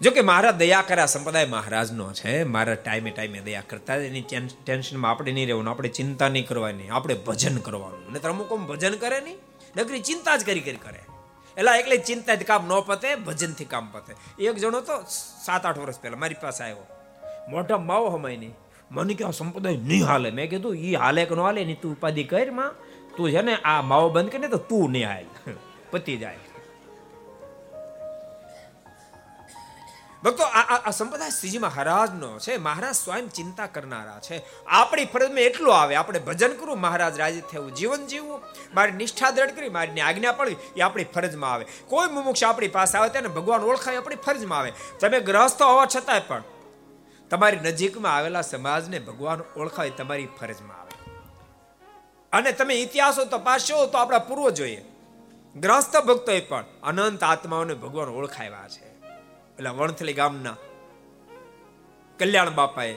જો કે મારા દયા કર્યા સંપ્રદાય મહારાજનો છે. મારા ટાઈમે ટાઈમે દયા કરતા એની ટેન્શનમાં આપણે નહીં રહેવાનું. આપણે ચિંતા નહીં કરવાની આપણે ભજન કરવાનું. અને અમુક ભજન કરે નહીં? નકરી ચિંતા જ કરી કરી કરે. એટલે એટલે જ કામ ન પતે, ભજનથી કામ પતે. એક જણો તો સાત આઠ વર્ષ પહેલા મારી પાસે આવ્યો. મોટા માવો હમાય નહીં. મને કે આ સંપ્રદાય નહીં હાલે. મેં કીધું એ હાલે કે ન હાલે? નહીં તું ઉપાધિ કરમાં. તું છે ને આ માવો બંધ કરીને તો તું નહીં હાલ. પતી જાય. ભક્તો, આ સંપ્રદાય શ્રીજી મહારાજનો છે, મહારાજ સ્વયં ચિંતા કરનારા છે. આપણી ફરજમાં એટલું આવે, આપણે ભજન કરવું મહારાજ રાજી થવું જીવન જીવવું. મારી નિષ્ઠા દ્રઢ કરી, મારી આજ્ઞા પડવી એ આપણી ફરજમાં આવે. કોઈ મુમુક્ષ આપણી પાસે આવે તેને ભગવાન ઓળખાય આપણી ફરજમાં આવે. તમે ગ્રહસ્થ હોવા છતાંય પણ તમારી નજીકમાં આવેલા સમાજને ભગવાન ઓળખાય તમારી ફરજમાં આવે. અને તમે ઇતિહાસો તપાસશો તો આપણા પૂર્વજોએ ગ્રસ્ત ભક્તોએ પણ અનંત આત્માઓને ભગવાન ઓળખાવ્યા છે. એટલે વણથલી ગામના. કલ્યાણ બાપાએ.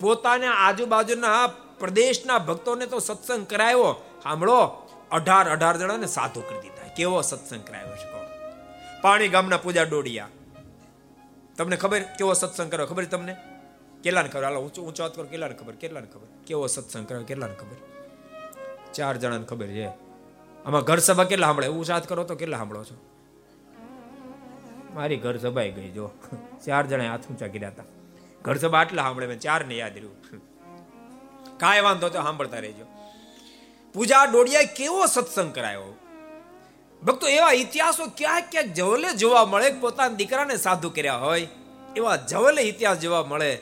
પોતાના આજુબાજુના પ્રદેશના ભક્તોને તો સત્સંગ કરાયો. સાંભળો અઢાર અઢાર જણાને સાધુ કરી દીધા. કેવો સત્સંગ કરાયો છે પાણી ગામના પૂજા ડોડિયા. તમને ખબર કેવો સત્સંગ કર્યો? ખબર તમને? કેટલાને ખબર? હાલો, ઊંચો ઊંચો વાત કરો. કેટલાને ખબર? કેટલાને ખબર? કેવો સત્સંગ કર્યો? કેટલાને ખબર? ચાર જણાને ખબર છે. આમાં ઘર સભા કેટલા સાંભળે? એવું વાત કરો તો કેટલા સાંભળો છો? મારી ઘર સભાઈ ગઈ, જો. ચાર જણા હાથ ઊંચા કર્યા હતા. ઘર સભા આટલા સાંભળે, મેં ચાર ને યાદ રહ્યું. કાંઈ વાંધો તો સાંભળતા રહેજો. પૂજા ડોડિયા કેવો સત્સંગ કરાયો? ભક્તો, એવા ઇતિહાસો ક્યાંક ક્યાંક જવલે જોવા મળે, પોતાના દીકરાને સાધુ કર્યા હોય, એવા જવલે ઇતિહાસ જોવા મળે.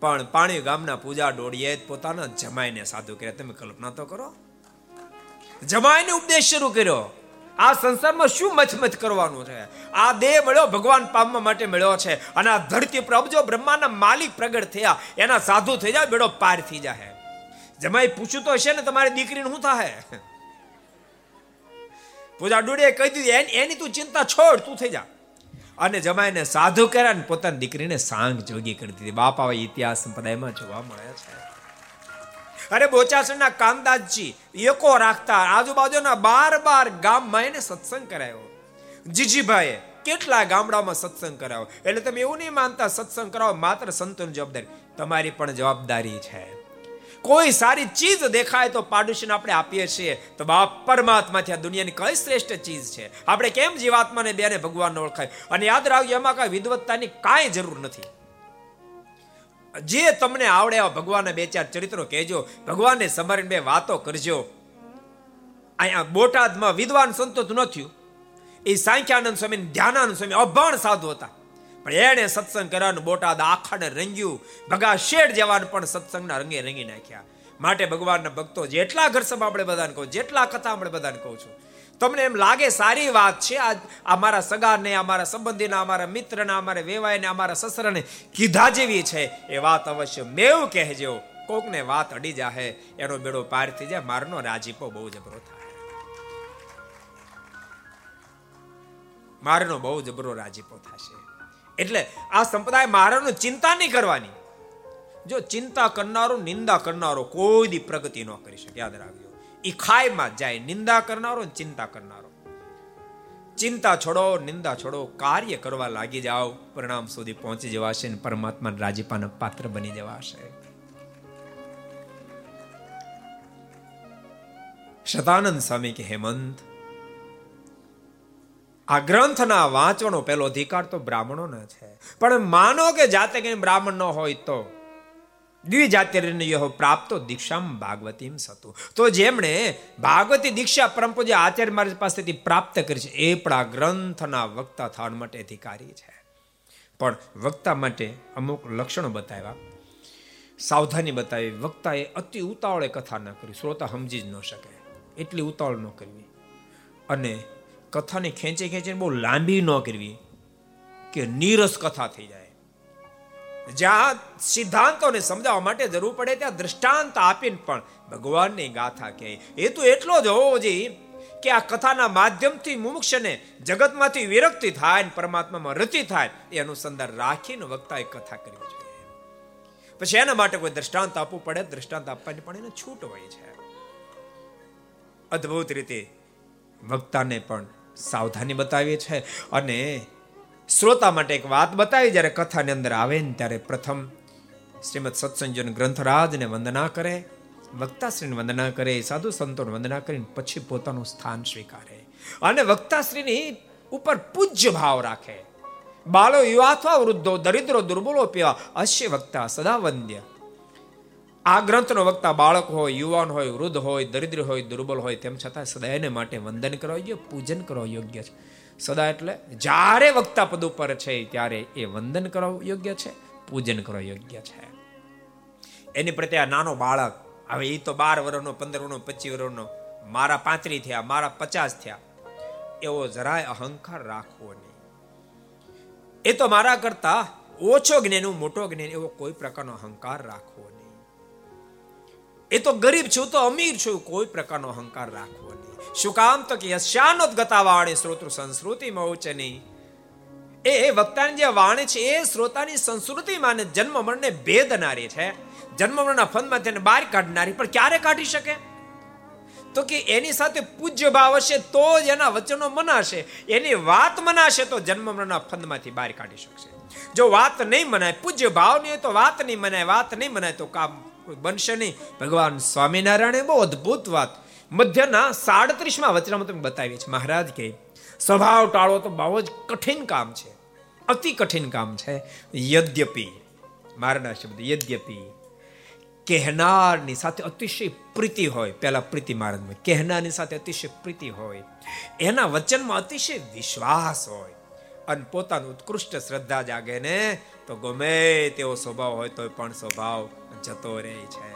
પણ પાણી ગામના પૂજા ડોડીએ પોતાના જમાઈને સાધુ કર્યા. તમે કલ્પના તો કરો. જમાઈને ઉપદેશ શરૂ કર્યો. આ સંસારમાં શું મચમચ કરવાનું છે? આ દેહ મળ્યો ભગવાન પામવા માટે મળ્યો છે અને આ ધરતી પર અબજો બ્રહ્માના માલિક પ્રગટ થયા. એના સાધુ થઈ જાય, બેડો પાર થઈ જાય જમાઈ પૂછ્યું તો હશે ને તમારી દીકરીને શું થાય પૂજા ડોડીએ કહી દીધું, એની તું ચિંતા છોડ, તું થઈ જા. અને જમાઈને સાધુ કર્યા ને પોતાની દીકરીને સાંગ જોગી કરી દીધી. બાપા ઇતિહાસ સંપ્રદાયમાં જોવા મળે છે. અરે બોચાસણના કામદાસજી એકો રાખતા આજુબાજુના બાર બાર ગામમાં એને સત્સંગ કરાયો. જીજીભાઈએ કેટલા ગામડામાં સત્સંગ કરાવો એટલે તમે એવું નહીં માનતા, સત્સંગ કરાવો, માત્ર સંતોની જવાબદારી. તમારી પણ જવાબદારી છે. કોઈ સારી ચીજ દેખાય તો પાડોશીને આપણે આપીએ છીએ. તો બાપ પરમાત્માથી આ દુનિયાની કઈ શ્રેષ્ઠ ચીજ છે? આપણે કેમ જીવાત્માને બેને ભગવાનને ઓળખાય? અને યાદ રાખજો, એમાં કઈ વિદવત્તાની કાંઈ જરૂર નથી. જે તમને આવડે એવા ભગવાનના બે ચાર ચરિત્રો કહેજો, ભગવાનને સમરણ બે વાતો કરજો. અહીંયા બોટાદમાં વિદ્વાન સંતો ન થયું. એ સાંખ્યાનંદ સ્વામી ધ્યાનાનંદ સ્વામી અભણ સાધુ હતા. પણ એણે સત્સંગ કર્યાનું બોટાદ આખાને રંગ્યું. ભગા શેઠ જવાન પણ સત્સંગના રંગે રંગી નાખ્યા. માટે ભગવાનના ભક્તો જેટલા ઘર સભા આપણે બધાને કહું, જેટલા કથા આપણે બધાને કહું છું. તમને એમ લાગે સારી વાત છે, આ અમારા સગાને અમારા સંબંધીના અમારા મિત્રના અમારા વેવાયને અમારા સસરાને કીધા જેવી છે, એ વાત અવશ્ય મેવ કહેજો. કોકને વાત અડી જાહે, એનો બેડો પાર થઈ જાય, મારનો રાજીપો બહુ જબરો થાય. મારનો બહુ જબરો રાજીપો થશે. એટલે આ સંપ્રદાય મારાનું ચિંતા નહીં કરવાની. જો ચિંતા કરનારો, નિંદા કરનારો કોઈ દી પ્રગતિ ન કરી શકે, યાદ રાખજો. એ ખાઈમાં જાય, નિંદા કરનારો ચિંતા કરનારો. ચિંતા છોડો, નિંદા છોડો, કાર્ય કરવા લાગી જાઓ, પરિણામ સુધી પહોંચી જવાશે અને પરમાત્મા રાજીપાના પાત્ર બની જવાશે. શતાનંદ સ્વામી કે, હેમંત, આ ગ્રંથના વાંચવાનો પહેલો અધિકાર તો બ્રાહ્મણોનો છે. પણ માનો કે જાતે કઈ બ્રાહ્મણ ન હોય તો દ્વિજાતિર્ય પ્રાપ્તો દીક્ષામ ભાગવતીમ સતુ. તો જેમણે ભાગવતી દીક્ષા પરમ પૂજ્ય આચાર્ય મહારાજ પાસેથી પ્રાપ્ત કરી છે, એ પણ આ ગ્રંથના વક્તા થવા માટે અધિકારી છે. પણ વક્તા માટે અમુક લક્ષણો બતાવ્યા. સાવધાની બતાવી, વક્તાએ અતિ ઉતાવળે કથા ન કરી, શ્રોતા સમજી જ ન શકે, એટલી ઉતાવળ ન કરવી. અને કથાને ખેંચી ખેંચીને બહુ લાંબી ન કરવી કે નીરસ કથા થઈ જાય. જ્યાં સિદ્ધાંતોને સમજાવવા માટે જરૂર પડે ત્યાં દ્રષ્ટાંત આપીને પણ ભગવાનની ગાથા કહે. એ તો એટલો જ હોવો જોઈએ કે આ કથાના માધ્યમથી મુમુક્ષને જગતમાંથી વિરક્તિ થાય ને પરમાત્મામાં રતિ થાય, એ અનુસંધાન રાખીને વક્તાએ કથા કરવી જોઈએ. પછી એના માટે કોઈ દ્રષ્ટાંત આપવું પડે, દ્રષ્ટાંત આપવાની પણ એને છૂટ હોય છે. અદ્ભુત રીતે વક્તાને પણ સાવધાની બતાવી છે અને શ્રોતા માટે એક વાત બતાવી, જ્યારે કથાની અંદર આવે ને ત્યારે પ્રથમ શ્રીમદ સત્સંજન ગ્રંથરાજને વંદના કરે, વક્તાશ્રીને વંદના કરે, સાધુ સંતોને વંદના કરીને પછી પોતાનું સ્થાન સ્વીકારે. અને વક્તાશ્રીની ઉપર પૂજ્ય ભાવ રાખે. બાળો યુવા અથવા વૃદ્ધો, દરિદ્રો દુર્બળો પીવા, અશ્ય વક્તા, સદા વંદ્ય. આ ગ્રંથનો વક્તા બાળક હોય, યુવાન હોય, વૃદ્ધ હોય, દરિદ્ર હોય, દુર્બલ હોય, તેમ છતાં સદાયને માટે વંદન કરવા યોગ્ય, પૂજન કરવા યોગ્ય છે. સદા એટલે જ્યારે વક્તા પદ ઉપર છે ત્યારે એ વંદન કરવા યોગ્ય છે, પૂજન કરવા યોગ્ય છે. એની પ્રત્યે આ નાનો બાળક, હવે એ તો બાર વર્ષનો પંદર વર્ષનો પચીસ વર્ષનો મારા પાંત્રી થયા, મારા પચાસ થયા, એવો જરાય અહંકાર રાખવો નહીં. એ તો મારા કરતા ઓછો જ્ઞાન મોટો જ્ઞાન, એવો કોઈ પ્રકારનો અહંકાર રાખવો એ તો ગરીબ છું, તો અમીર છું. કોઈ પ્રકારનો અહંકાર રાખવો નહીં. શું કામ તો કે યશાનોદ ગતા વાણી શ્રોતૃ સંસ્કૃતિ મૌચની એ વક્તાની જે વાણી છે, એ શ્રોતાની સંસ્કૃતિ માને જન્મ મરણને ભેદનારી છે. જન્મ મરણના ફંદમાં તેને બહાર કાઢનારી, પણ ક્યારે કાઢી શકે? તો કે એની સાથે પૂજ્ય ભાવ હશે, તો જ એના વચનો મનાશે. એની વાત મનાશે, તો જન્મ મરણના ફંદમાંથી બહાર કાઢી શકશે. જો વાત નહીં મનાય, પૂજ્ય ભાવ નહીં તો વાત નહીં મનાય, વાત નહીં મનાય, તો કામ બનશે નહીં. ભગવાન સ્વામિનારાયણે બહુ અદ્ભુત વાત. મધ્યના સાડત્રીસમાં વચનામાં તમે બતાવી છે મહારાજ કે, સ્વભાવ ટાળવો તો બહુ જ કઠિન કામ છે. અતિ કઠિન કામ છે. યદ્યપી. મારના શબ્દ, યદ્યપી. કહેનારની સાથે અતિશય પ્રીતિ હોય. પહેલા પ્રીતિ મહારાજ કહેનારની સાથે અતિશય પ્રીતિ હોય. એના વચનમાં અતિશય વિશ્વાસ હોય. અને પોતાનું ઉત્કૃષ્ટ શ્રદ્ધા જાગે ને, તો ગમે તેવો સ્વભાવ હોય તો પણ સ્વભાવ જતો રહે છે.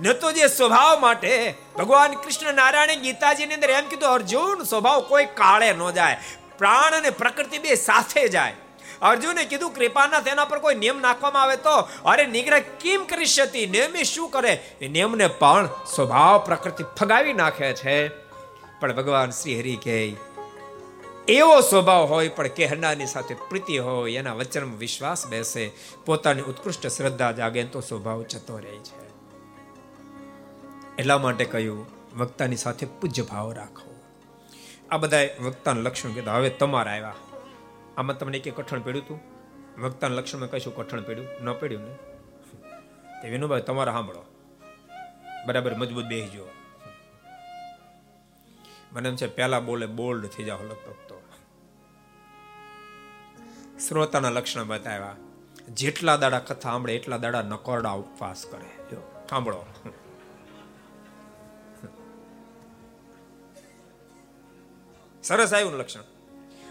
ન તો જે સ્વભાવ માટે ભગવાન કૃષ્ણ નારાયણ ગીતાજીની અંદર એમ કીધું, અર્જુન, સ્વભાવ કોઈ કાળે ન જાય. પ્રાણ અને પ્રકૃતિ બે સાથે જાય. અર્જુને કીધું, કૃપાના તેના પર કોઈ નિયમ નાખવામાં આવે તો? અરે નિગ્રહ કેમ કરી શકતી નિયમે શું કરે? એ નિયમને પણ સ્વભાવ પ્રકૃતિ ફગાવી નાખે છે. પણ ભગવાન શ્રી હરિ કહે એવો સ્વભાવ હોય, પણ કહેનારની સાથે પ્રીતિ હોય, એના વચનમાં વિશ્વાસ બેસે, પોતાની ઉત્કૃષ્ટ શ્રદ્ધા જાગે, તો સ્વભાવ જતો રહે છે. એટલા માટે કહ્યું, વક્તાની સાથે પૂજ્ય ભાવ રાખો. આ બધા વક્તાનું લક્ષણ કીધા. હવે તમારા આવ્યા. આમાં તમને એક કઠણ પડ્યું હતું? વક્તાના લક્ષણમાં કશું કઠણ પડ્યું? ન પડ્યું ને? તે વિનુભાઈ, તમારે સાંભળો. બરાબર, મજબૂત બેસજો. મને એમ છે, પહેલા બોલે, બોલ્ડ થઈ જાવ લગભગ. શ્રોતાના લક્ષણ બતાવ્યા. જેટલા દાડા કથા સાંભળે, એટલા દાડા નકોરડા ઉપવાસ કરે. સાંભળો. સરસ આવ્યું લક્ષણ.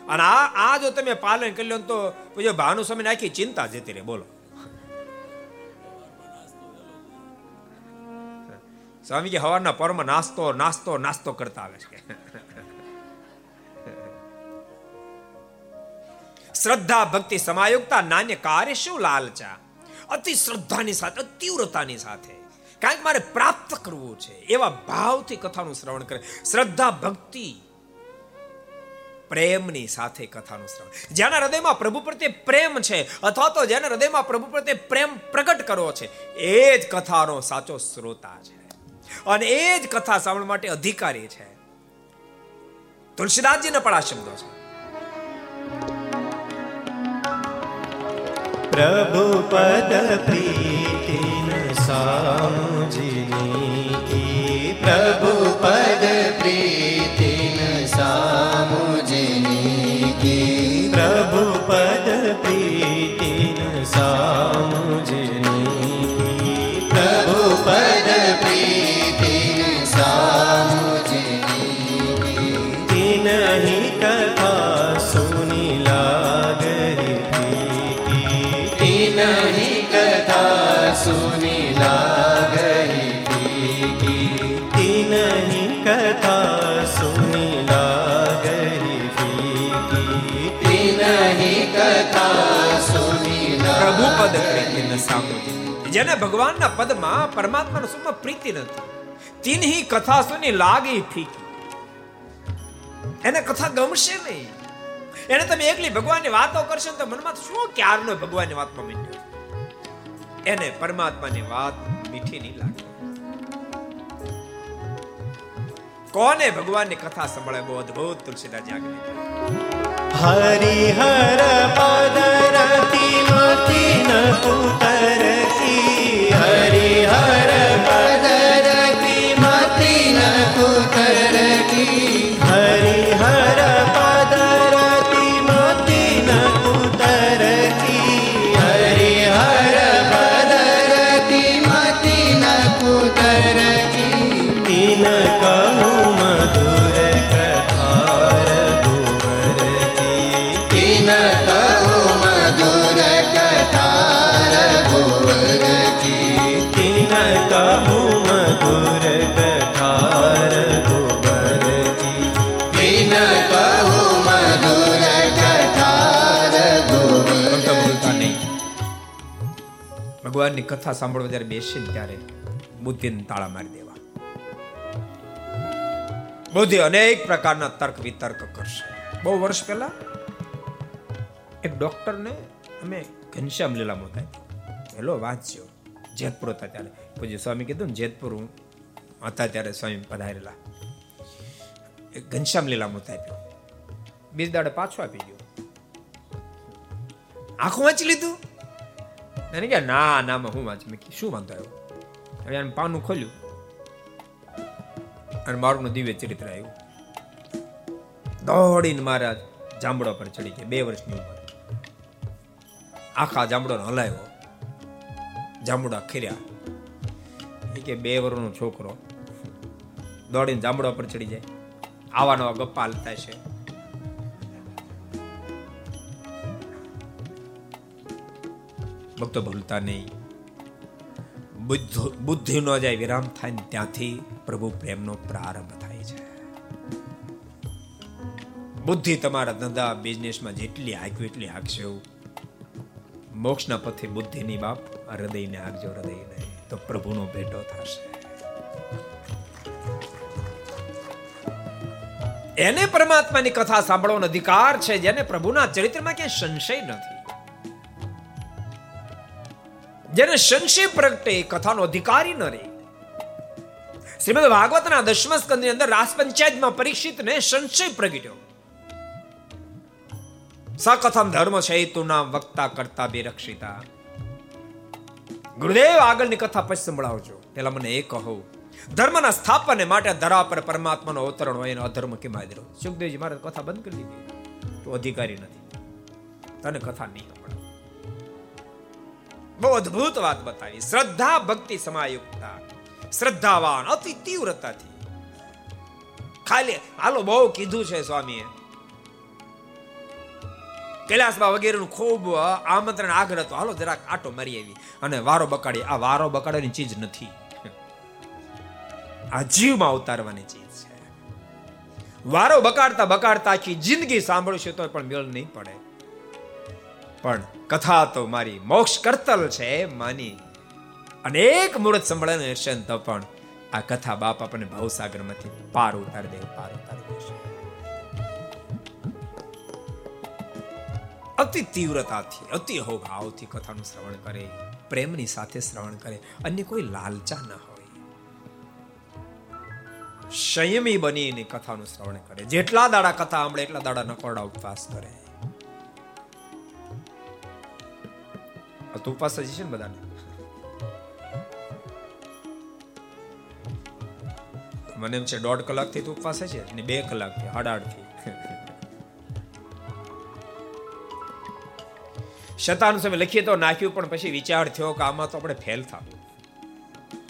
અને આ આ જો તમે પાલન કરી લો તો પછી ભાનુ સમય આખી ચિંતા જતી રહે. બોલો. સ્વામી કે હવારના પરમાં નાસ્તો નાસ્તો નાસ્તો કરતા આવે છે. શ્રદ્ધા, ભક્તિ સમાયુક્તા નાન્ય કાર્ય શું લાલચા? અતિ શ્રદ્ધાની સાથે તીવ્રતાની સાથે. કારણ કે મારે પ્રાપ્ત કરવું છે, એવા ભાવથી કથાનું શ્રવણ કરે. શ્રદ્ધા, ભક્તિ, પ્રેમની સાથે કથાનું શ્રવણ. જેના હૃદયમાં પ્રભુ પ્રત્યે પ્રેમ છે, અથવા તો જેના હૃદયમાં પ્રભુ પ્રત્યે પ્રેમ પ્રગટ કરવો છે, એ જ કથાનો સાચો શ્રોતા છે. અને એ જ કથા સાંભળવા માટે અધિકારી છે. તુલસીદાસજીને પણ આ શબ્દો છે. પ્રભુ પદ પ્રીતિન સામુજની પ્રભુ પદ પ્રીતિન સાંભળો જેને ભગવાનના પદમાં પરમાત્માના સુખમાં પ્રીતિ નથી. તિનહી કથા સુની લાગી ફીકી. એને કથા ગમશે નહીં. એને તમે એકલી ભગવાનની વાતો કરશો તો મનમાં શું ક્યારનો ભગવાનની વાતમાં મીઠ્યો એને પરમાત્માની વાત મીઠી નહીં લાગે. કોને ભગવાનની કથા સંભળાય? બહુ અદભુત તુલસીદાસ જાગૃતિ હરિ હર પદ રતિ મતિ ન ભગવાનની કથા સાંભળવા જ્યારે બેસે ને ત્યારે બુદ્ધિને તાળા મારી દેવા. બુદ્ધિ અનેક પ્રકારના તર્ક વિતર્ક કરશે. બહુ વર્ષ પહેલા એક ડોક્ટરને અમે ઘનશ્યામ લીલા હતા. હેલો વાંચ્યો. જેતપુર હતા ત્યારે. પૂજ્ય સ્વામી કીધું ને, જેતપુર હું હતા ત્યારે સ્વામી પધારેલા. ઘનશ્યામ લીલામાં આપ્યો બીજ દાડે પાછો આપી ગયો. આખું વાંચી લીધું? એને કે ના નામાં હું વાંચ મેં શું વાંધો આવ્યો હવે એને પાનું ખોલ્યું અને મારું દિવ્ય ચરિત્ર આવ્યું દોડીને મારા જાંબડો પર ચડી ગયા બે વર્ષની ઉંમર આખા જાંબડો હલાવ્યો જાંબુડા ખીર્યા એ કે બે વર્ષનો છોકરો દોડીને જાંબડો પર ચડી જાય આવા નવા ગપ્પા હાલતા છે ભક્તો ભૂલતા નહીં બુદ્ધ બુદ્ધિ નો જાય વિરામ થાય ને ત્યાંથી પ્રભુ પ્રેમનો પ્રારંભ થાય છે. બુદ્ધિ તમારા ધંધા બિઝનેસમાં જેટલી હાંક્યું એટલી હાંકશો. મોક્ષના પથે બુદ્ધિની બાપ હૃદયને હાંકજો હૃદયને, તો પ્રભુનો ભેટો થશે. એને પરમાત્માની કથા સાંભળવાનો અધિકાર છે જેને પ્રભુના ચરિત્રમાં ક્યાંય સંશય નથી. જેને સંશય પ્રગટે કથાનો અધિકારી ન રહે. શ્રીમદ ભાગવતના દશમ સ્કંદની અંદર રાસ પંચાયતમાં પરીક્ષિતને સંશય પ્રગટ્યો. સકથમ ધર્મ શૈતુના વક્તા કરતા બે રક્ષિતા. ગુરુદેવ, આગળની કથા પછી સંભળાવજો. પેલા મને એ કહો, ધર્મના સ્થાપન માટે ધરા પર પરમાત્માનો અવતરણ હોય એનો અધર્મ કેમ આદરો સુખદેવજી, મારે કથા બંધ કરી દીધી. તું અધિકારી નથી. તને કથા નહીં બહુ અદ્ભુત વાત બતાવી શ્રદ્ધા ભક્તિ સમાયુક્તા શ્રદ્ધાવાન અતિ તીવ્રતાથી ખાલી હાલો બહુ કીધું છે સ્વામીએ કૈલાસબા વગેરેનું ખૂબ આમંત્રણ આગ્રહ હતો હાલો જરાક આટો મારી આવી અને વારો બકાડી, આ વારો બકાડવાની ચીજ નથી। આ જીવમાં ઉતારવાની ચીજ છે। વારો બકાડતા બકાડતા આખી જિંદગી સાંભળશે તો પણ મેળ નહીં પડે। પણ કથા તો મારી મોક્ષ કરતલ છે, માની. અનેક મુહૂર્ત સંભળાને હર્ષન તો પણ આ કથા બાપ આપણને ભવસાગરમાંથી પાર ઉતારી દે, પાર ઉતારી દેશે અતિ તીવ્રતાથી, અતિ હોભાવથી કથાનું શ્રવણ કરે, પ્રેમની સાથે શ્રવણ કરે, અન્ય કોઈ લાલચા ન હોય. સંયમી બનીને કથાનું શ્રવણ કરે. જેટલા દાડા કથા સાંભળે, એટલા દાડા નકોરડા ઉપવાસ કરે. તો ઉપવાસ જ છે ને બધાને મને એમ છે દોઢ કલાકથી તો ઉપવાસ છે ને બે કલાકથી આઠથી શતાનું સમય લખીએ તો નાખ્યું, પણ પછી વિચાર થયો કે આમાં તો આપણે ફેલ થાય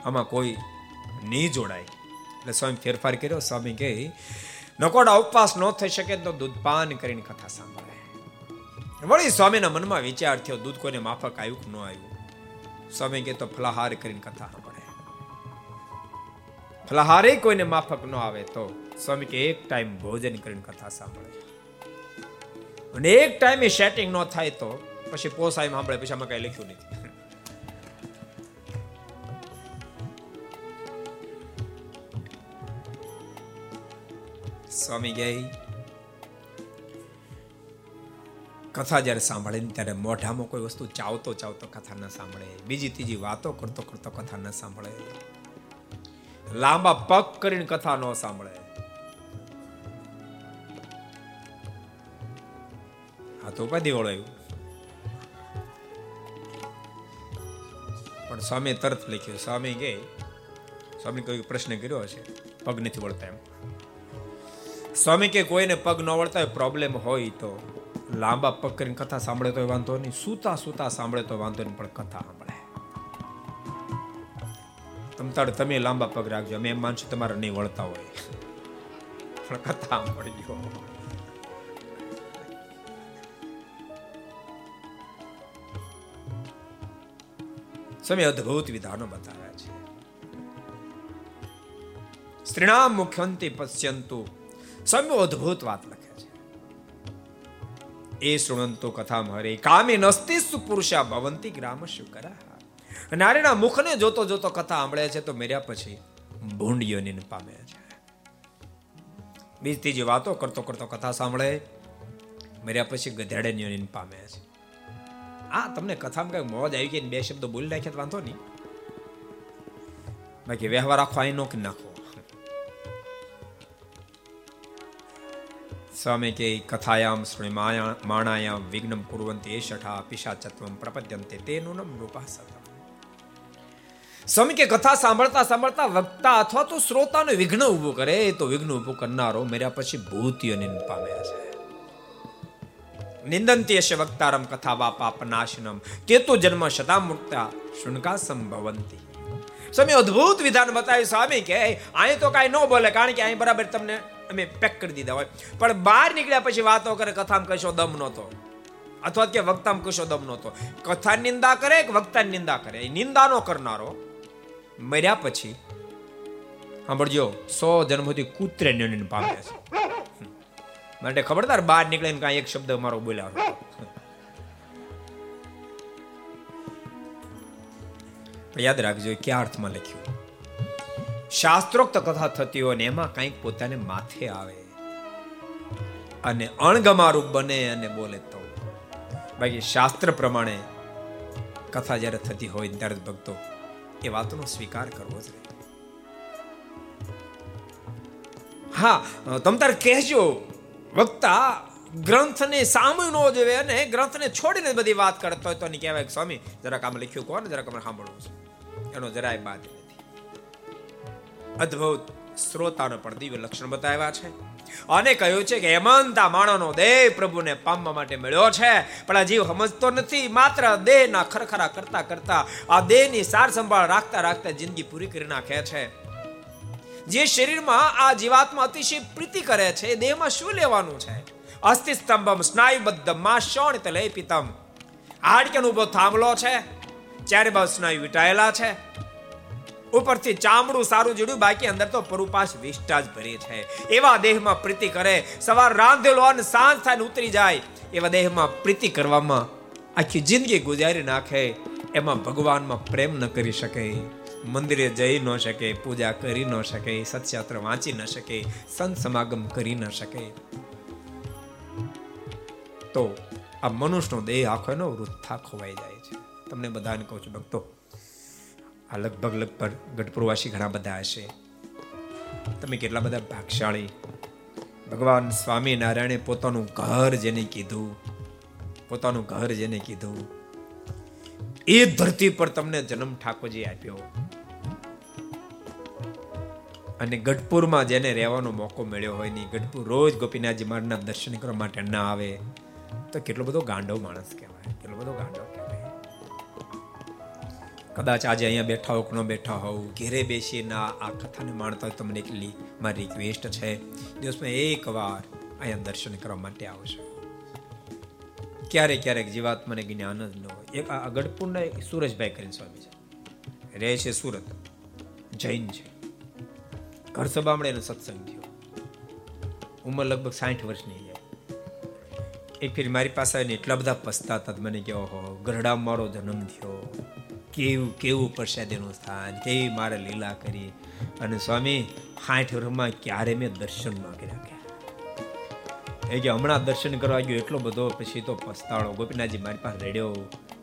આમાં કોઈ નહીં જોડાય. એટલે સ્વામી ફેરફાર કર્યો. સ્વામી કે નકોડા ઉપવાસ ન થઈ શકે તો દૂધપાન કરીને કથા સાંભળે. વળી સ્વામીના મનમાં વિચાર થયો, દૂધ કોઈને માફક આવ્યું કે ન આવ્યું સ્વામી કે તો ફલાહાર કરીને કથા સાંભળે. ફલાહારે કોઈને માફક ન આવે તો સ્વામી કે એક ટાઈમ ભોજન કરીને કથા સાંભળે. અને એક ટાઈમે સેટિંગ ન થાય તો પછી પોસાય સાંભળે, પછી આમાં કઈ લખ્યું નથી. સ્વામી ગઈ. કથા જ્યારે સાંભળે ને ત્યારે મોઢામાં કોઈ વસ્તુ ચાવતો ચાવતો કથા ન સાંભળે. બીજી ત્રીજી વાતો કરતો કરતો કથા ન સાંભળે. લાંબા પગ કરીને કથા ન સાંભળે. આ તો ઉપાધિ વળાયું પણ સ્વામી તરત લખ્યું, સ્વામી કે સ્વામી કોઈ પ્રશ્ન કર્યો હશે? પગ નથી વળતા એમ. સ્વામી કે, કોઈને પગ ન વળતા હોય, પ્રોબ્લેમ હોય તો. લાંબા પગ કરીને કથા સાંભળે તો વાંધો નહીં. સૂતા સૂતા સાંભળે તો વાંધો નહીં, પણ કથા સાંભળે. તમતાડ તમે લાંબા પગ રાખજો. અમે એમ માનશું તમારે નહીં વળતા હોય. પણ કથા સાંભળજો. સમય અદ્ભુત વિધાનો બતાવ્યા છે. સ્ત્રીણામ મુખ્યંતિ પશ્યંતુ. સમય અદ્ભુત વાત લખે. એ શૃણંતો કથા હરે. કામે નસ્તિ સુપુરુષા ભવંતી ગ્રામ શુકરા. નારીના મુખને જોતો જોતો કથા સાંભળે છે તો મેર્યા પછી ભૂંડિયોને પામે છે. બીજી ત્રીજી વાતો કરતો કરતો કથા સાંભળે, મર્યા પછી ગધેડે પામે છે. આ તમને કથામાં કઈ મોજ આવી ગઈ બે શબ્દો બોલી નાખ્યા વાંધો નહીં. બાકી વ્યવહાર આખો અહીં નોકી નાખો? સ્વામી કે કથાયામ શ્રીમાયા માણાયામ વિઘ્નમ કુર્વંતી એ શઠા પિશાચત્વમ પ્રપદ્યંતે તેનું નમ રૂપા સતમ સ્વામી કે કથા સાંભળતા સાંભળતા વક્તા અથવા તો શ્રોતાને વિઘ્ન ઊભું કરે તો વિઘ્ન ઊભું કરનારો મેર્યા પછી ભૂતિઓને પામ્યા છે નિંદંતી હશે વક્તારમ કથા વા પાપ નાશનમ તે તો જન્મ શતા મુક્તા શુનકા સંભવંતી સ્વામી અદ્ભુત વિધાન બતાવ્યું સ્વામી કે અહીં તો કાંઈ ન બોલે કારણ કે અહીં બરાબર તમને અમે પેક કરી દીધા હોય. પણ બહાર નીકળ્યા પછી વાતો કરે, કથામાં કશો દમ નહોતો. અથવા કે વક્તામાં કશો દમ નહોતો. કથા નિંદા કરે કે વક્તાની નિંદા કરે? એ નિંદાનો કરનારો મર્યા પછી, સાંભળજો, સો જન્મથી કૂતરે નિર્ણય પામે છે. માટે ખબરદાર, બહાર નીકળીને કાંઈ એક શબ્દ મારો બોલ્યા યાદ રાખજો ક્યાં અર્થમાં લખ્યું? શાસ્ત્રોક્ત કથા થતી હોય ને એમાં કંઈક પોતાને માથે આવે. અને અણગમારૂપ બને અને બોલે તો. બાકી શાસ્ત્ર પ્રમાણે કથા જ્યારે થતી હોય ત્યારે ભક્તો એ વાતનો સ્વીકાર કરવો જોઈએ હા, તમ તાર કહેજો, વક્તા ગ્રંથને સામે ન જોવે અને ગ્રંથને છોડીને બધી વાત કરતો હોય તો એને કહેવાય સ્વામી, જરાક આમ લખ્યું કોને જરાક અમે સાંભળવું છે. એનો જરાય બાદ અદ્ભુત શ્રોતાનો પણ દિવ્ય લક્ષણ બતાવ્યા છે. અને કહ્યું છે કે હેમંતા માણસનો દેહ પ્રભુને પામવા માટે મળ્યો છે. પણ આ જીવ સમજતો નથી. માત્ર દેહના ખરખરા કરતા કરતા આ દેહની સાર સંભાળ રાખતા રાખતા જિંદગી પૂરી કરી નાખે છે. જે શરીરમાં આ જીવાત્મા અતિશય પ્રીતિ કરે છે દેહમાં શું લેવાનું છે? અસ્થિ સ્તંભમ સ્નાયુબદ્ધમાં પિતમ હાડકન ઊભો થાંભલો છે. ચારે બાજુ સ્નાયુ વિટાયેલા છે. ઉપરથી ચામડું સારું જીડ્યું, બાકી અંદર તો પરુપાશ વિષ્ટા જ ભરી છે. એવા દેહમાં પ્રીતિ કરે, સવાર રાંધેલો અને સાંજ થાય ઉતરી જાય. એવા દેહમાં પ્રીતિ કરવામાં આખી જિંદગી ગુજારી નાખે. એમાં ભગવાનમાં પ્રેમ ન કરી શકે. મંદિરે જઈ ન શકે, પૂજા કરી ન શકે સત્શાસ્ત્ર વાંચી ન શકે, સંત સમાગમ કરી ન શકે. તો આ મનુષ્યનો દેહ આખો એનો વૃથા ખોવાઈ જાય છે. તમને બધાને કહું છું, ભક્તો આ લગભગ લગભગ ગઢપુરવાસી ઘણા બધા હશે. તમે કેટલા બધા ભાગશાળી? ભગવાન સ્વામિનારાયણે પોતાનું ઘર જેને કીધું, પોતાનું ઘર જેને કીધું, એ ધરતી પર તમને જન્મ ઠાકોરજી આપ્યો. અને ગઢપુરમાં જેને રહેવાનો મોકો મળ્યો હોય નહીં ગઢપુર રોજ ગોપીનાથજી મહારાજના દર્શન કરવા માટે ના આવે, તો કેટલો બધો ગાંડો માણસ કહેવાય, કેટલો બધો ગાંડો. કદાચ આજે અહીંયા બેઠા હોવ ન બેઠા હોવ ઘેરે બેસીને આ કથાને માણતા હોય તમને એટલી મારી રિક્વેસ્ટ છે. દિવસમાં એક વાર અહીંયા દર્શન કરવા માટે આવશો ક્યારેક ક્યારેક જીવાત્માને જ્ઞાન જ ન હોય. એક આ ગઢપુરના સુરજભાઈ કરીને સ્વામી છે. રહે છે સુરત. જૈન છે. ઘર સભામણે એનો સત્સંગ થયો. ઉંમર લગભગ સાઠ વર્ષની એ ફેર મારી પાસે એટલા બધા પસ્તાતા મને કહો હો ગરડા મારો જન્મ થયો. કેવું કેવું પ્રસાદીનું સ્થાન, કેવી મારે લીલા કરી અને સ્વામી સાઠ વર્ષમાં ક્યારે મેં દર્શન ન કર્યા એ કે હમણાં દર્શન કરવા ગયો, એટલો બધો પછી તો પસ્તાળો. ગોપીનાથજી મારી પાસે રેડ્યો.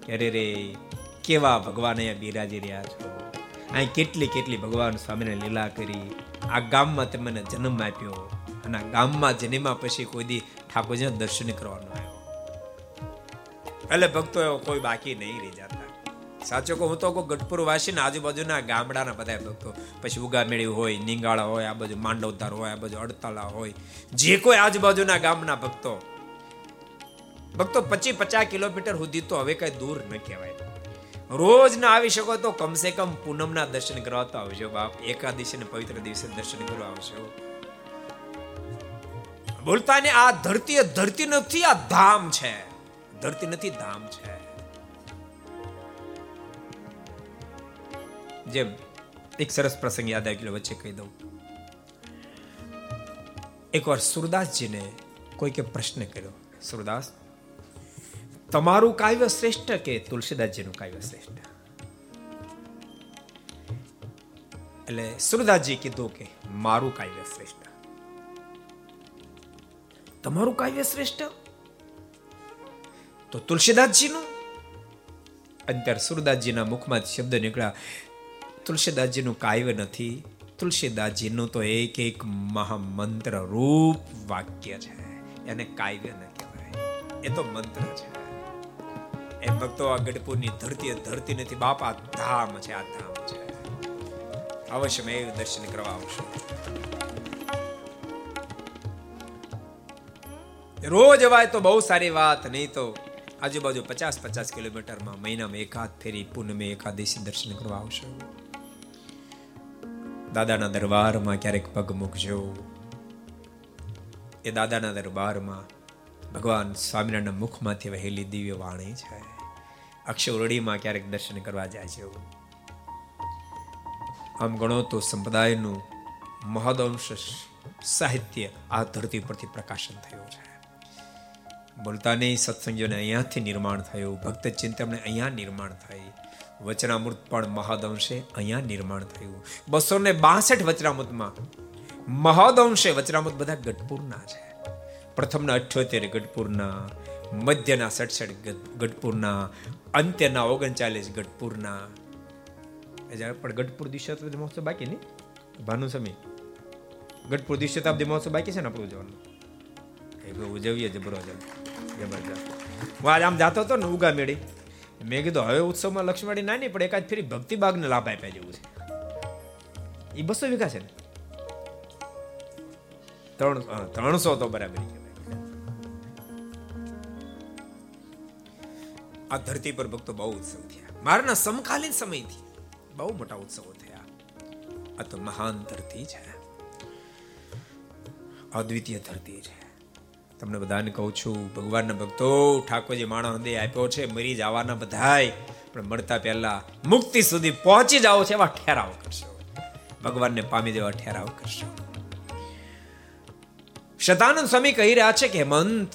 અરે રે કેવા ભગવાન અહીંયા બિરાજી રહ્યા છો? અહીં કેટલી કેટલી ભગવાન સ્વામીને લીલા કરી. આ ગામમાં તે મને જન્મ આપ્યો. અને આ ગામમાં જન્મ્યા પછી કોઈ દી ઠાકોરજીના દર્શન કરવાનો આવ્યો. એટલે ભક્તો કોઈ બાકી નહીં રહી જતા. સાચો કહું તો ગઢપુર વાસી ને આજુબાજુના ગામડાના બધા ભક્તો. પછી ઉગામેળી હોય, નિંગાળા હોય, આ બાજુ માંડવતાર હોય, આ બાજુ અડતાલા હોય. જે કોઈ આજુબાજુના ગામના ભક્તો. ભક્તો પચી પચાસ કિલોમીટર સુધી તો હવે કઈ દૂર ન કહેવાય. રોજ ના આવી શકો તો કમસે કમ પૂનમના દર્શન કરવા તો આવજો બાપ. એકાદશી ને પવિત્ર દિવસે દર્શન કરવા આવજો. બોલતા ને આ ધરતી ધરતી નથી, આ ધામ છે. ધરતી નથી, ધામ છે. જેમ એક સરસ પ્રસંગ યાદ આવી વચ્ચે કહી દઉં. એકવાર સુરદાસજીને કોઈકે પ્રશ્ન કર્યો, સુરદાસ, તમારું કાવ્ય શ્રેષ્ઠ કે તુલસીદાસજીનું કાવ્ય શ્રેષ્ઠ? એટલે સુરદાસજી કીધું કે, મારું કાવ્ય શ્રેષ્ઠ. તમારું કાવ્ય શ્રેષ્ઠ? તો તુલસીદાસજીનું અંતર સુરદાસજીના મુખમાં શબ્દ નીકળ્યા. તુલસીદાસજીનું કાવ્ય નથી. તુલસીદાસજીનું તો એક એક મહામંત્ર રૂપ વાક્ય છે. એને કાવ્ય ન કહેવાય. એ તો મંત્ર છે. એ ભક્તો આ ગઢપુરની ધરતી ધરતી નથી, બાપા ધામ છે, આ ધામ છે. અવશ્ય મેં દર્શન કરવા આવશે. રોજ અવાય તો બહુ સારી વાત, નહીં તો આજુબાજુ પચાસ પચાસ કિલોમીટરમાં મહિનામાં એકાદ ફેરી પૂનમે એકાદશી દર્શન કરવા આવશો. દાદાના દરબારમાં ક્યારેક પગ મૂકજો. એ દાદાના દરબારમાં ભગવાન સ્વામિનારાયણના મુખમાંથી વહેલી દિવ્ય વાણી છે. અક્ષરડીમાં ક્યારેક દર્શન કરવા જાય છે આમ ગણો તો સંપ્રદાયનું મહદઅંશ સાહિત્ય આ ધરતી પરથી પ્રકાશન થયું છે. બોલતાની સત્સંગોને અહીંયાથી નિર્માણ થયું, ભક્ત ચિંતનને અહીંયા નિર્માણ થઈ. વચનામૃત પણ મહદઅંશે અહીંયા નિર્માણ થયું. બસો ને બાસઠ વચનામૃતમાં મહદઅંશે વચનામૃત બધા ગઢપુરના છે. પ્રથમના અઠ્યોતેર ગઢપુરના, મધ્યના સડસઠ ગઢપુરના, અંત્યના ઓગણચાલીસ ગઢપુરના. પણ ગઢપુર દિશાબ્દી મહોત્સવ બાકી નહીં? ભાનુ સમી ગઢપુર દિશાબ્દી મહોત્સવ બાકી છે ને આપણું જવાનું? એ ઉજવીએ જબરો જબરજસ્ત. હું આજ આમ જાતો હતો ને ઉગા મેળી. મેં કીધું, હવે ઉત્સવમાં લક્ષ્મણી નાની, પણ એકાદ ફેરી ભક્તિ બાગને લાભ આપ્યા જેવું છે. એ બસો વીઘા છે ને? ત્રણ ત્રણસો તો બરાબર આ ધરતી પર ભક્તો બહુ ઉત્સવ થયા. મારાના સમકાલીન સમયથી બહુ મોટા ઉત્સવો થયા. આ તો મહાન ધરતી છે. અદ્વિતીય ધરતી છે. તમને બધાને કહું છું, ભગવાનના ભક્તો, ઠાકોરજી માણસ હૃદય આપ્યો છે, મરી જવાના બધાય, પણ મળતા પહેલા મુક્તિ સુધી પહોંચી જાઓ છે એવા ઠેરાવ કરશો. ભગવાનને પામી દેવા ઠેરાવ કરશો. શતાનંદ સ્વામી કહી રહ્યા છે કે, હેમંત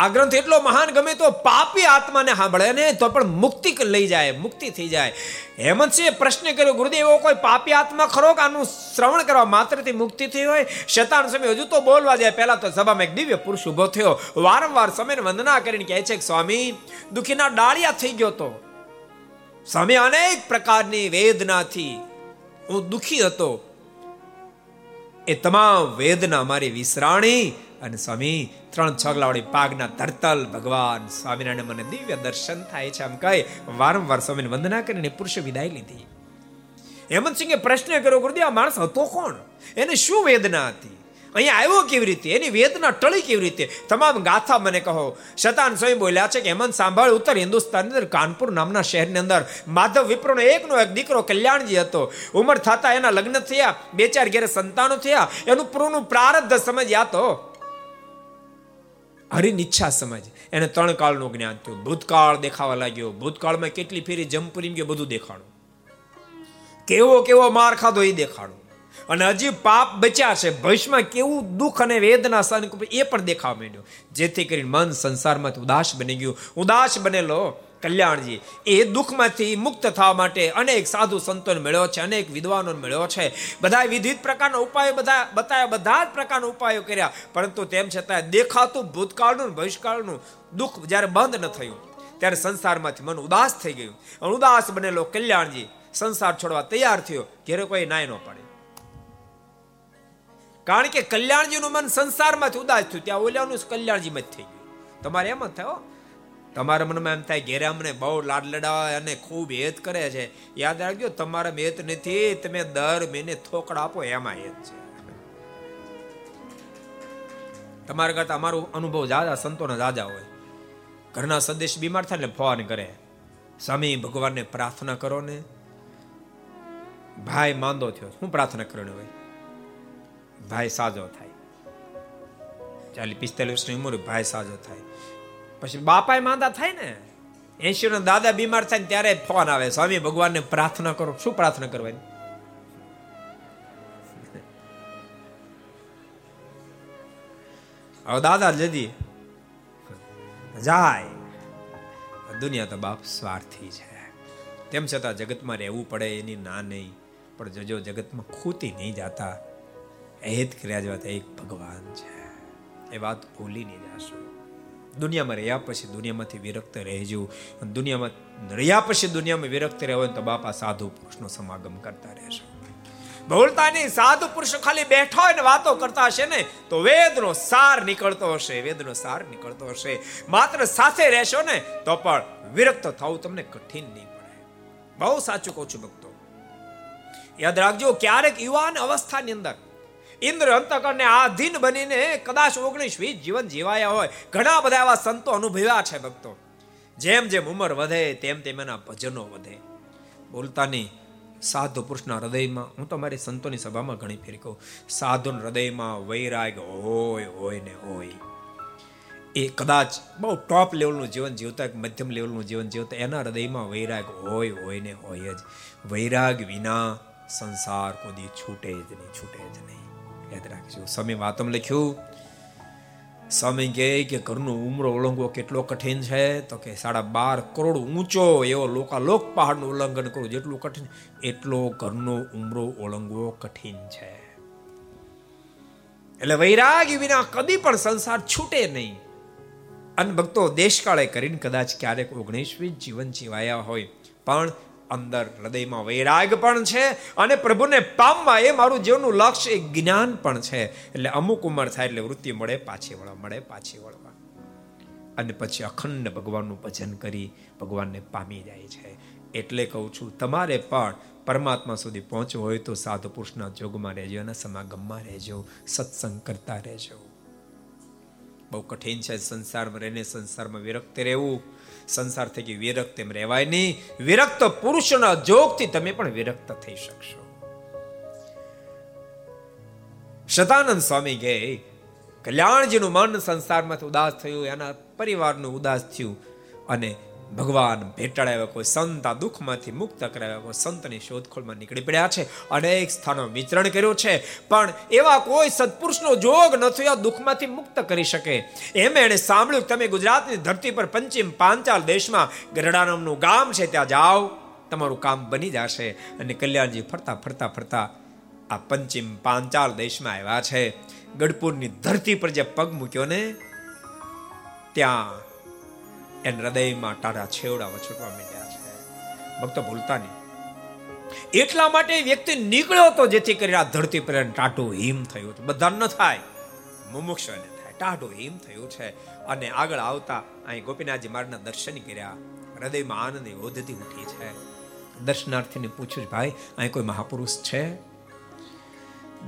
આ ગ્રંથ એટલો મહાન ગમે તો પાપી આત્માને સાંભળે ને તો પણ મુક્તિ લઈ જાય, મુક્તિ થઈ જાય. હેમંતસિંહે પ્રશ્ન કર્યો, ગુરુદેવ, એવો કોઈ પાપી આત્મા ખરો કે આનું શ્રવણ કરવા માત્રથી મુક્તિ થઈ હોય? શતાન સમય હજુ તો બોલવા જાય. પહેલા તો સભામાં એક દિવ્ય પુરુષ ઊભો થયો. વારંવાર સમયને વંદના કરીને કહે છે કે, સ્વામી, દુખીના ડાળિયા થઈ ગયો તો. સ્વામી, અનેક પ્રકારની વેદનાથી હું દુખી હતો. એ તમામ વેદના મારી વિસરાણી. અને સ્વામી, ત્રણ છગલાવાળી પાગના તરતલ ભગવાન સ્વામિનારાયણ મને દિવ્ય દર્શન થાય છે આમ કહી વારંવાર સ્વામીને વંદના કરીને પુરુષે વિદાય લીધી. હેમંતસિંહે પ્રશ્ન કર્યો, ગુરુદેવ, આ માણસ હતો કોણ? એને શું વેદના હતી? અહીંયા આવ્યો કેવી રીતે? એની વેદના ટળી કેવી રીતે? તમામ ગાથા મને કહો. શતાન સ્વયં બોલ્યા છે કે, હેમંત, સાંભળ, ઉત્તર હિન્દુસ્તાનની અંદર કાનપુર નામના શહેરની અંદર માધવ વિપ્રોનો એકનો એક દીકરો કલ્યાણજી હતો. ઉંમર થતા એના લગ્ન થયા, બે ચાર ઘેરે સંતાનો થયા. એનું પૂરું પ્રારબ્ધ સમજ્યા તો હરિની ઈચ્છા સમજ એને ત્રણ કાળનું જ્ઞાન થયું. ભૂતકાળ દેખાવા લાગ્યો. ભૂતકાળમાં કેટલી ફેરી જંપુરી કે બધું દેખાડું કેવો કેવો માર ખાધો એ દેખાડું અને હજી પાપ બચ્યા છે. ભવિષ્યમાં કેવું દુઃખ અને વેદના સહન એ પણ દેખાવા માંડ્યો. જેથી કરીને મન સંસારમાં ઉદાસ બની ગયું. ઉદાસ બનેલો કલ્યાણજી, એ દુઃખમાંથી મુક્ત થવા માટે અનેક સાધુ સંતોને મળ્યો છે, અનેક વિદ્વાનો મળ્યો છે. બધા વિવિધ પ્રકારના ઉપાયો બધા બતાવ્યા બધા જ પ્રકારના ઉપાયો કર્યા, પરંતુ તેમ છતાં દેખાતું ભૂતકાળનું, ભવિષ્યકાળનું દુઃખ જ્યારે બંધ ન થયું, ત્યારે સંસારમાંથી મન ઉદાસ થઈ ગયું. અને ઉદાસ બનેલો કલ્યાણજી, સંસાર છોડવા તૈયાર થયો, ઘેરે કોઈ નાય ન પડે. કારણ કે કલ્યાણજીનું મન સંસારમાંથી ઉદાસ થયું, ત્યાં ઓલિયાનું કલ્યાણજીમાં જ થઈ ગયું. તમારે એમ જ થાય તમારા મનમાં એમ થાય, ઘેરે અમને બહુ લાડ લડાવે અને ખૂબ હેત કરે છે. યાદ રાખજો, તમારા હેત નથી, તમે દર મહિને થોકડા આપો, એમાં હેત છે. તમારા કરતા અમારો અનુભવ જાજા, સંતોના જાજા હોય. ઘરના સંદેશ બીમાર થાય ને ફોન કરે. સ્વામી, ભગવાનને પ્રાર્થના કરો ને. ભાઈ માંદો થયો, શું પ્રાર્થના કરવાની હોય? ભાઈ સાજો થાય. ચાલી પિસ્તાલીસ વર્ષની ઉંમર ભાઈ સાજો થાય. પછી બાપાએ માંદા થાય ને એસી ના દાદા બીમાર થાય ત્યારે ફોન આવે, સ્વામી, ભગવાનને પ્રાર્થના કરો. શું પ્રાર્થના કરવાની? હવે દાદા જદી જાય. દુનિયા તો બાપ સ્વાર્થી છે. તેમ છતાં જગતમાં રહેવું પડે એની ના નહીં, પણ જો જગતમાં ખૂતી નહીં જાતા હેત કર્યા જવા એક ભગવાન છે. એ વાત ભૂલી નહીં જાશો. દુનિયામાં રહ્યા પછી દુનિયામાંથી વિરક્ત રહેજો. દુનિયામાં રહ્યા પછી દુનિયામાં વિરક્ત રહેવો તો બાપા સાધુ પુરુષનો સમાગમ કરતા રહેશો. બોલતા સાધુ પુરુષો ખાલી બેઠા હોય ને વાતો કરતા હશે ને, તો વેદનો સાર નીકળતો હશે, વેદનો સાર નીકળતો હશે. માત્ર સાથે રહેશો ને, તો પણ વિરક્ત થવું તમને કઠિન નહીં પડે. બહુ સાચું કહું છું ભક્તો. યાદ રાખજો, ક્યારેક યુવાન અવસ્થાની અંદર ઇન્દ્ર અંતકરણને આધીન બનીને કદાચ ઓગણીસ વીસ જીવન જીવાયા હોય. ઘણા બધા એવા સંતો અનુભવ્યા છે ભક્તો. જેમ જેમ ઉંમર વધે, તેમ તેમ એના ભજનો વધે. બોલતા નહીં સાધુ પુરુષના હૃદયમાં, હું તો મારી સંતોની સભામાં ઘણી ફેરી કહું સાધુ હૃદયમાં વૈરાગ હોય હોય ને હોય. એ કદાચ બહુ ટોપ લેવલનું જીવન જીવતા કે મધ્યમ લેવલનું જીવન જીવતા, એના હૃદયમાં વૈરાગ હોય હોય ને હોય જ. વૈરાગ વિના સંસાર કોદી છૂટે જ નહીં, છૂટે જ નહીં. યાદ રાખજો. સમય વાતમ લખ્યું? સ્વામી કહે કે ઘરનો ઉમરો ઓળંગવો કેટલો કઠિન છે? તો કે સાડા બાર કરોડ ઊંચો એવો લોકાલોક પહાડનું ઉલ્લંઘન કરવું જેટલું કઠિન, એટલો ઘરનો ઉમરો ઓળંગવો કઠિન છે. એટલે વૈરાગ વિના કદી પણ સંસાર છૂટે નહીં. અને ભક્તો દેશકાળે કરીને કદાચ ક્યારેક ઓગણીસમી જીવન જીવાયા હોય. પણ અંદર, હૃદયમાં વૈરાગ પણ છે અને પ્રભુને પામવા એ મારું જીવનનું લક્ષ્ય, એ જ્ઞાન પણ છે. એટલે અમુક ઉંમર થાય એટલે વૃત્તિ મળે, પાછી વળવા મળે, પાછી વળવા. અને પછી અખંડ ભગવાનનું ભજન કરી ભગવાનને પામી જાય છે. એટલે કહું છું, તમારે પણ પરમાત્મા સુધી પહોંચવું હોય તો સાધુ પુરુષના જોગમાં રહેજો અને સમાગમમાં રહેજો, સત્સંગ કરતા રહેજો. બહુ કઠિન છે સંસારમાં રહીને સંસારમાં વિરક્ત રહેવું. સંસાર થકી વિરક્ત એમ રહેવાય નહીં. વિરક્ત પુરુષના જોગથી તમે પણ વિરક્ત થઈ શકશો. શતાનંદ સ્વામી કહે, કલ્યાણજીનું મન સંસારમાંથી ઉદાસ થયું, એના પરિવારનું ઉદાસ થયું અને ભગવાન ભેટાડ્યા કોઈ સંત, આ દુઃખમાંથી મુક્ત કરાવ્યા કોઈ સંતની શોધખોળમાં નીકળી પડ્યા છે. અનેક સ્થાનો વિચરણ કર્યું છે. પણ એવા કોઈ સત્પુરુષનો જોગ નથી, આ દુઃખમાંથી મુક્ત કરી શકે. એમ એણે સાંભળ્યું તમે ગુજરાતની ધરતી પર પંચિમ પાંચાલ દેશમાં ગરડાનમનું ગામ છે, ત્યાં જાઓ, તમારું કામ બની જશે. અને કલ્યાણજી ફરતા ફરતા ફરતા આ પંચિમ પાંચાલ દેશમાં આવ્યા છે. ગઢપુરની ધરતી પર જે પગ મૂક્યો ને, ત્યાં એન હૃદયમાં ટાઢા છેવડા વછોટવા માંડ્યા છે. ભક્તો, ભૂલતા નહીં. એટલા માટે વ્યક્તિ નીકળ્યો તો જેથી કરી આ ધરતી પર ટાટું હિમ થયું હતું. બધા ન થાય. મુમુક્ષને થાય. ટાટું હિમ થયું છે. અને આગળ આવતા અહીં ગોપીનાથજી મારના દર્શન કર્યા. હૃદયમાં આનંદ વધતી ઉઠી છે. દર્શનાર્થીને પૂછ્યું, ભાઈ, અહીં કોઈ મહાપુરુષ છે?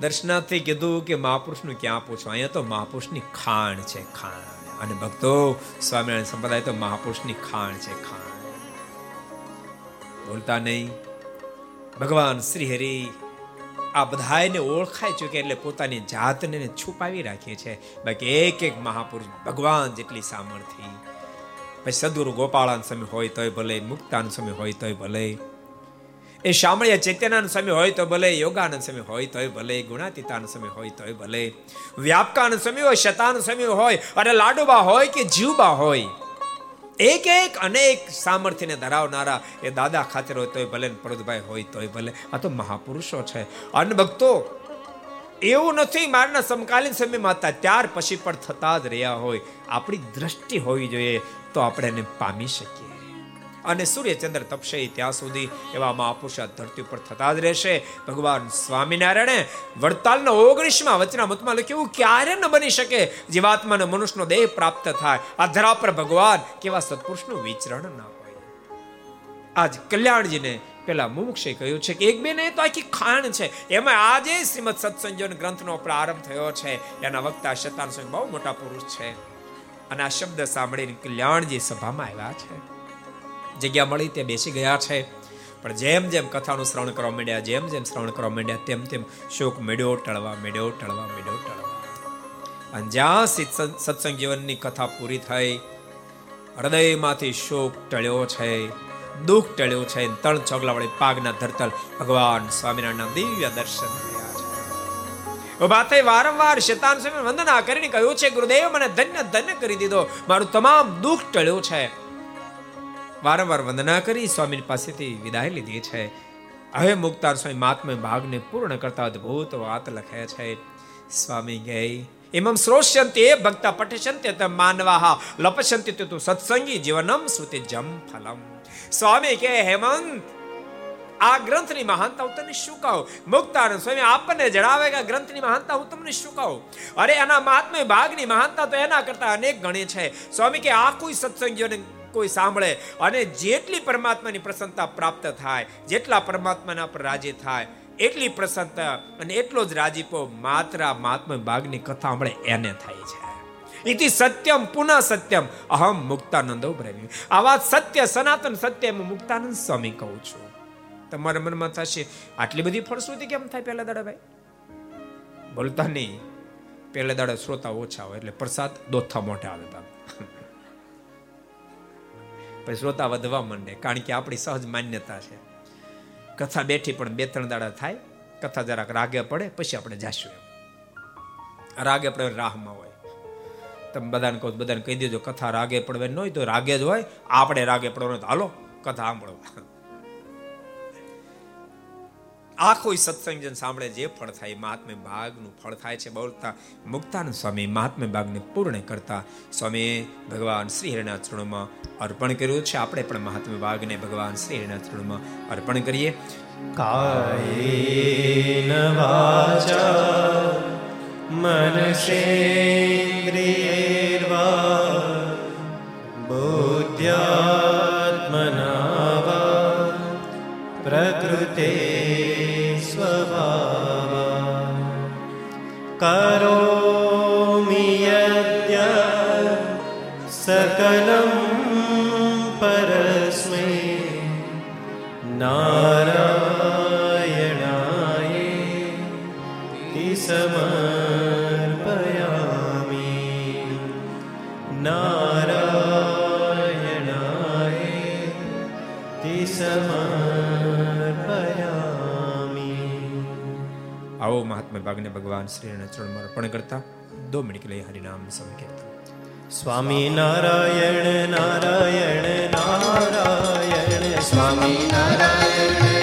દર્શનાર્થી કીધું કે, મહાપુરુષનું ક્યાં પૂછવું અહીંયા તો મહાપુરુષની ખાણ છે, ખાણ. અને ભક્તો, સ્વામિનારાયણ સંપ્રદાય તો મહાપુરુષની ખાણ છે, ખાણ. બોલતા નહીં. ભગવાન શ્રી હરિ આ બધાને ઓળખાય ચૂકે એટલે પોતાની જાતને છુપાવી રાખીએ છે. બાકી એક એક મહાપુરુષ ભગવાન જેટલી સામર્થ્ય. પછી સદગુરુ ગોપાળાન સમય હોય તોય ભલે, મુક્તાન સમય હોય તોય ભલે. એ શામળિયા ચૈત્યનાનંદ સ્વામી હોય તો ભલે, યોગાનંદ સ્વામી હોય તોય ભલે, ગુણાતીતાનંદ સ્વામી હોય તોય ભલે, વ્યાપકાનંદ સ્વામી હોય, શતાનંદ સ્વામી હોય અને લાડુબા હોય કે જીવબા હોય, એક એક અનેક સામર્થ્યને ધરાવનારા એ દાદા ખાતર હોય તોય ભલે પ્રદભાઈ હોય તોય ભલે. આ તો મહાપુરુષો છે. અન ભક્તો, એવું નથી મારના સમકાલીન સમયમાં હતા ત્યાર પછી પણ થતા જ રહ્યા હોય. આપણી દ્રષ્ટિ હોવી જોઈએ તો આપણે એને પામી શકીએ. અને સૂર્યચંદ્ર તપશે ત્યાં સુધી એવા મહાપુરુષા ધરતી ઉપર થતા જ રહેશે. ભગવાન સ્વામિનારાયણે વડતાલના ઓગણીસમાં વચનામતમાં લખ્યું ક્યારે ન બની શકે જીવાત્માને મનુષ્યનો દેહ પ્રાપ્ત થાય. આ ધરા પર ભગવાન કેવા સત્પુરુષનું વિચરણ ના હોય. આજ કલ્યાણજીને પેલા મુમુક્ષે કહ્યું છે કે એક બે ને તો આખી ખાણ છે. એમાં આજે શ્રીમદ સત્સંજોન ગ્રંથનો પ્રારંભ થયો છે. એના વક્તા શતાન બહુ મોટા પુરુષ છે. અને આ શબ્દ સાંભળીને કલ્યાણજી સભામાં આવ્યા છે. જગ્યા મળી તે બેસી ગયા છે. પણ જેમ જેમ કથાનું શ્રવણ કરવા માંડ્યા, જેમ જેમ શ્રવણ કરવા માંડ્યા, તેમ તેમ શોક મેળ્યો, ટળવા મેળ્યો ટળવા મેળ્યો, ટળવા. અને જ્યાં સત્સંગ જીવનની કથા પૂરી થઈ, હૃદયમાંથી શોક ટળ્યો છે, દુઃખ ટળ્યો છે તણ ચોગલા વળી પાગના ધરતલ ભગવાન સ્વામિનારાયણના દિવ્ય દર્શન થયા છે. થઈ વારંવાર શેતાન સ્વામી વંદના કરીને કહ્યું છે, ગુરુદેવ, મને ધન્ય ધન્ય કરી દીધો. મારું તમામ દુઃખ ટળ્યું છે. વારંવાર વંદના કરી સ્વામી પાસેથી વિદાય લીધી છે. હવે મુક્તાર સ્વામી મહાત્મા ભાગને પૂર્ણ કરતા અદ્ભુત વાત લખે છે. સ્વામી ગઈ એમમ શ્રોષ્યંતે ભક્તા પઠિષ્યંતે ત માનવાહ લપશ્યંતે તું સત્સંગી જીવનમ સુતે જમ ફલમ. સ્વામી કે હેમંત, આ ગ્રંથની મહાનતા હું તને શું કહું? મુક્તાનંદ સ્વામી આપણને જણાવે કે ગ્રંથની મહાનતા હું તમને શું કહું? અરે એના મહાત્મય ભાગની મહાનતા તો એના કરતા અનેક ગણી છે. સ્વામી કે આ કોઈ સત્સંગીઓને કોઈ સાંભળે અને જેટલી પરમાત્માની પ્રસન્નતા પ્રાપ્ત થાય, જેટલા પરમાત્માના પર રાજી થાય, એટલી પ્રસન્નતા અને એટલો જ રાજીપો માત્ર મહાત્મા ભાગની કથા સાંભળે, એને થાય છે. ઇતિ સત્યમ પુનઃ સત્યમ, અહમ મુક્તાનંદો બ્રહ્મી. આ વાત સત્ય, સનાતન સત્ય હું મુક્તાનંદ સ્વામી કહું છું. તમારા મનમાં થશે, આટલી બધી ફળશ્રુતિ કેમ થાય પહેલા દાડા ભાઈ? બોલતા નહીં. પહેલા દાડા શ્રોતા ઓછા હોય, એટલે પ્રસાદ દોથા મોઢે આવે પછી શ્રોતા વધવા માંડે, કારણ કે આપણી સહજ માન્યતા છે. કથા બેઠી પણ બે ત્રણ દાડા થાય, કથા જરાક રાગે પડે, પછી આપણે જાશું એમ. રાગે પડે રાહમાં હોય. તમે બધાને કહો બધાને કહી દેજો, કથા રાગે પડવે ન હોય તો રાગે જ હોય, આપણે રાગે પડવાનું હાલો, કથા સાંભળો. આખો સત્સંગ જન સાંભળે જે ફળ થાય. મહાત્મ્ય ભાગનું ફળ થાય છે. બોલતા મુક્તાનંદ સ્વામી મહાત્મ્ય ભાગને પૂર્ણ કરતા સ્વામી ભગવાન શ્રી હરિના ચરણોમાં અર્પણ કર્યું છે. આપણે પણ મહાત્મ્ય ભાગને ભગવાન શ્રી હરિના ચરણોમાં અર્પણ કરીએ. કાયેન વાચા મનસેન્દ્રિયેર્વા બુદ્ધ્યાત્મના વા પ્રકૃતે करोमि यद्य सकलम् ભાગને ભગવાન શ્રીના ચરણમાં અર્પણ કરતા દો મિનિટ લઈ હરિનામ સંકીર્તન સ્વામી નારાયણ નારાયણ નારાયણ, સ્વામી નારાયણ.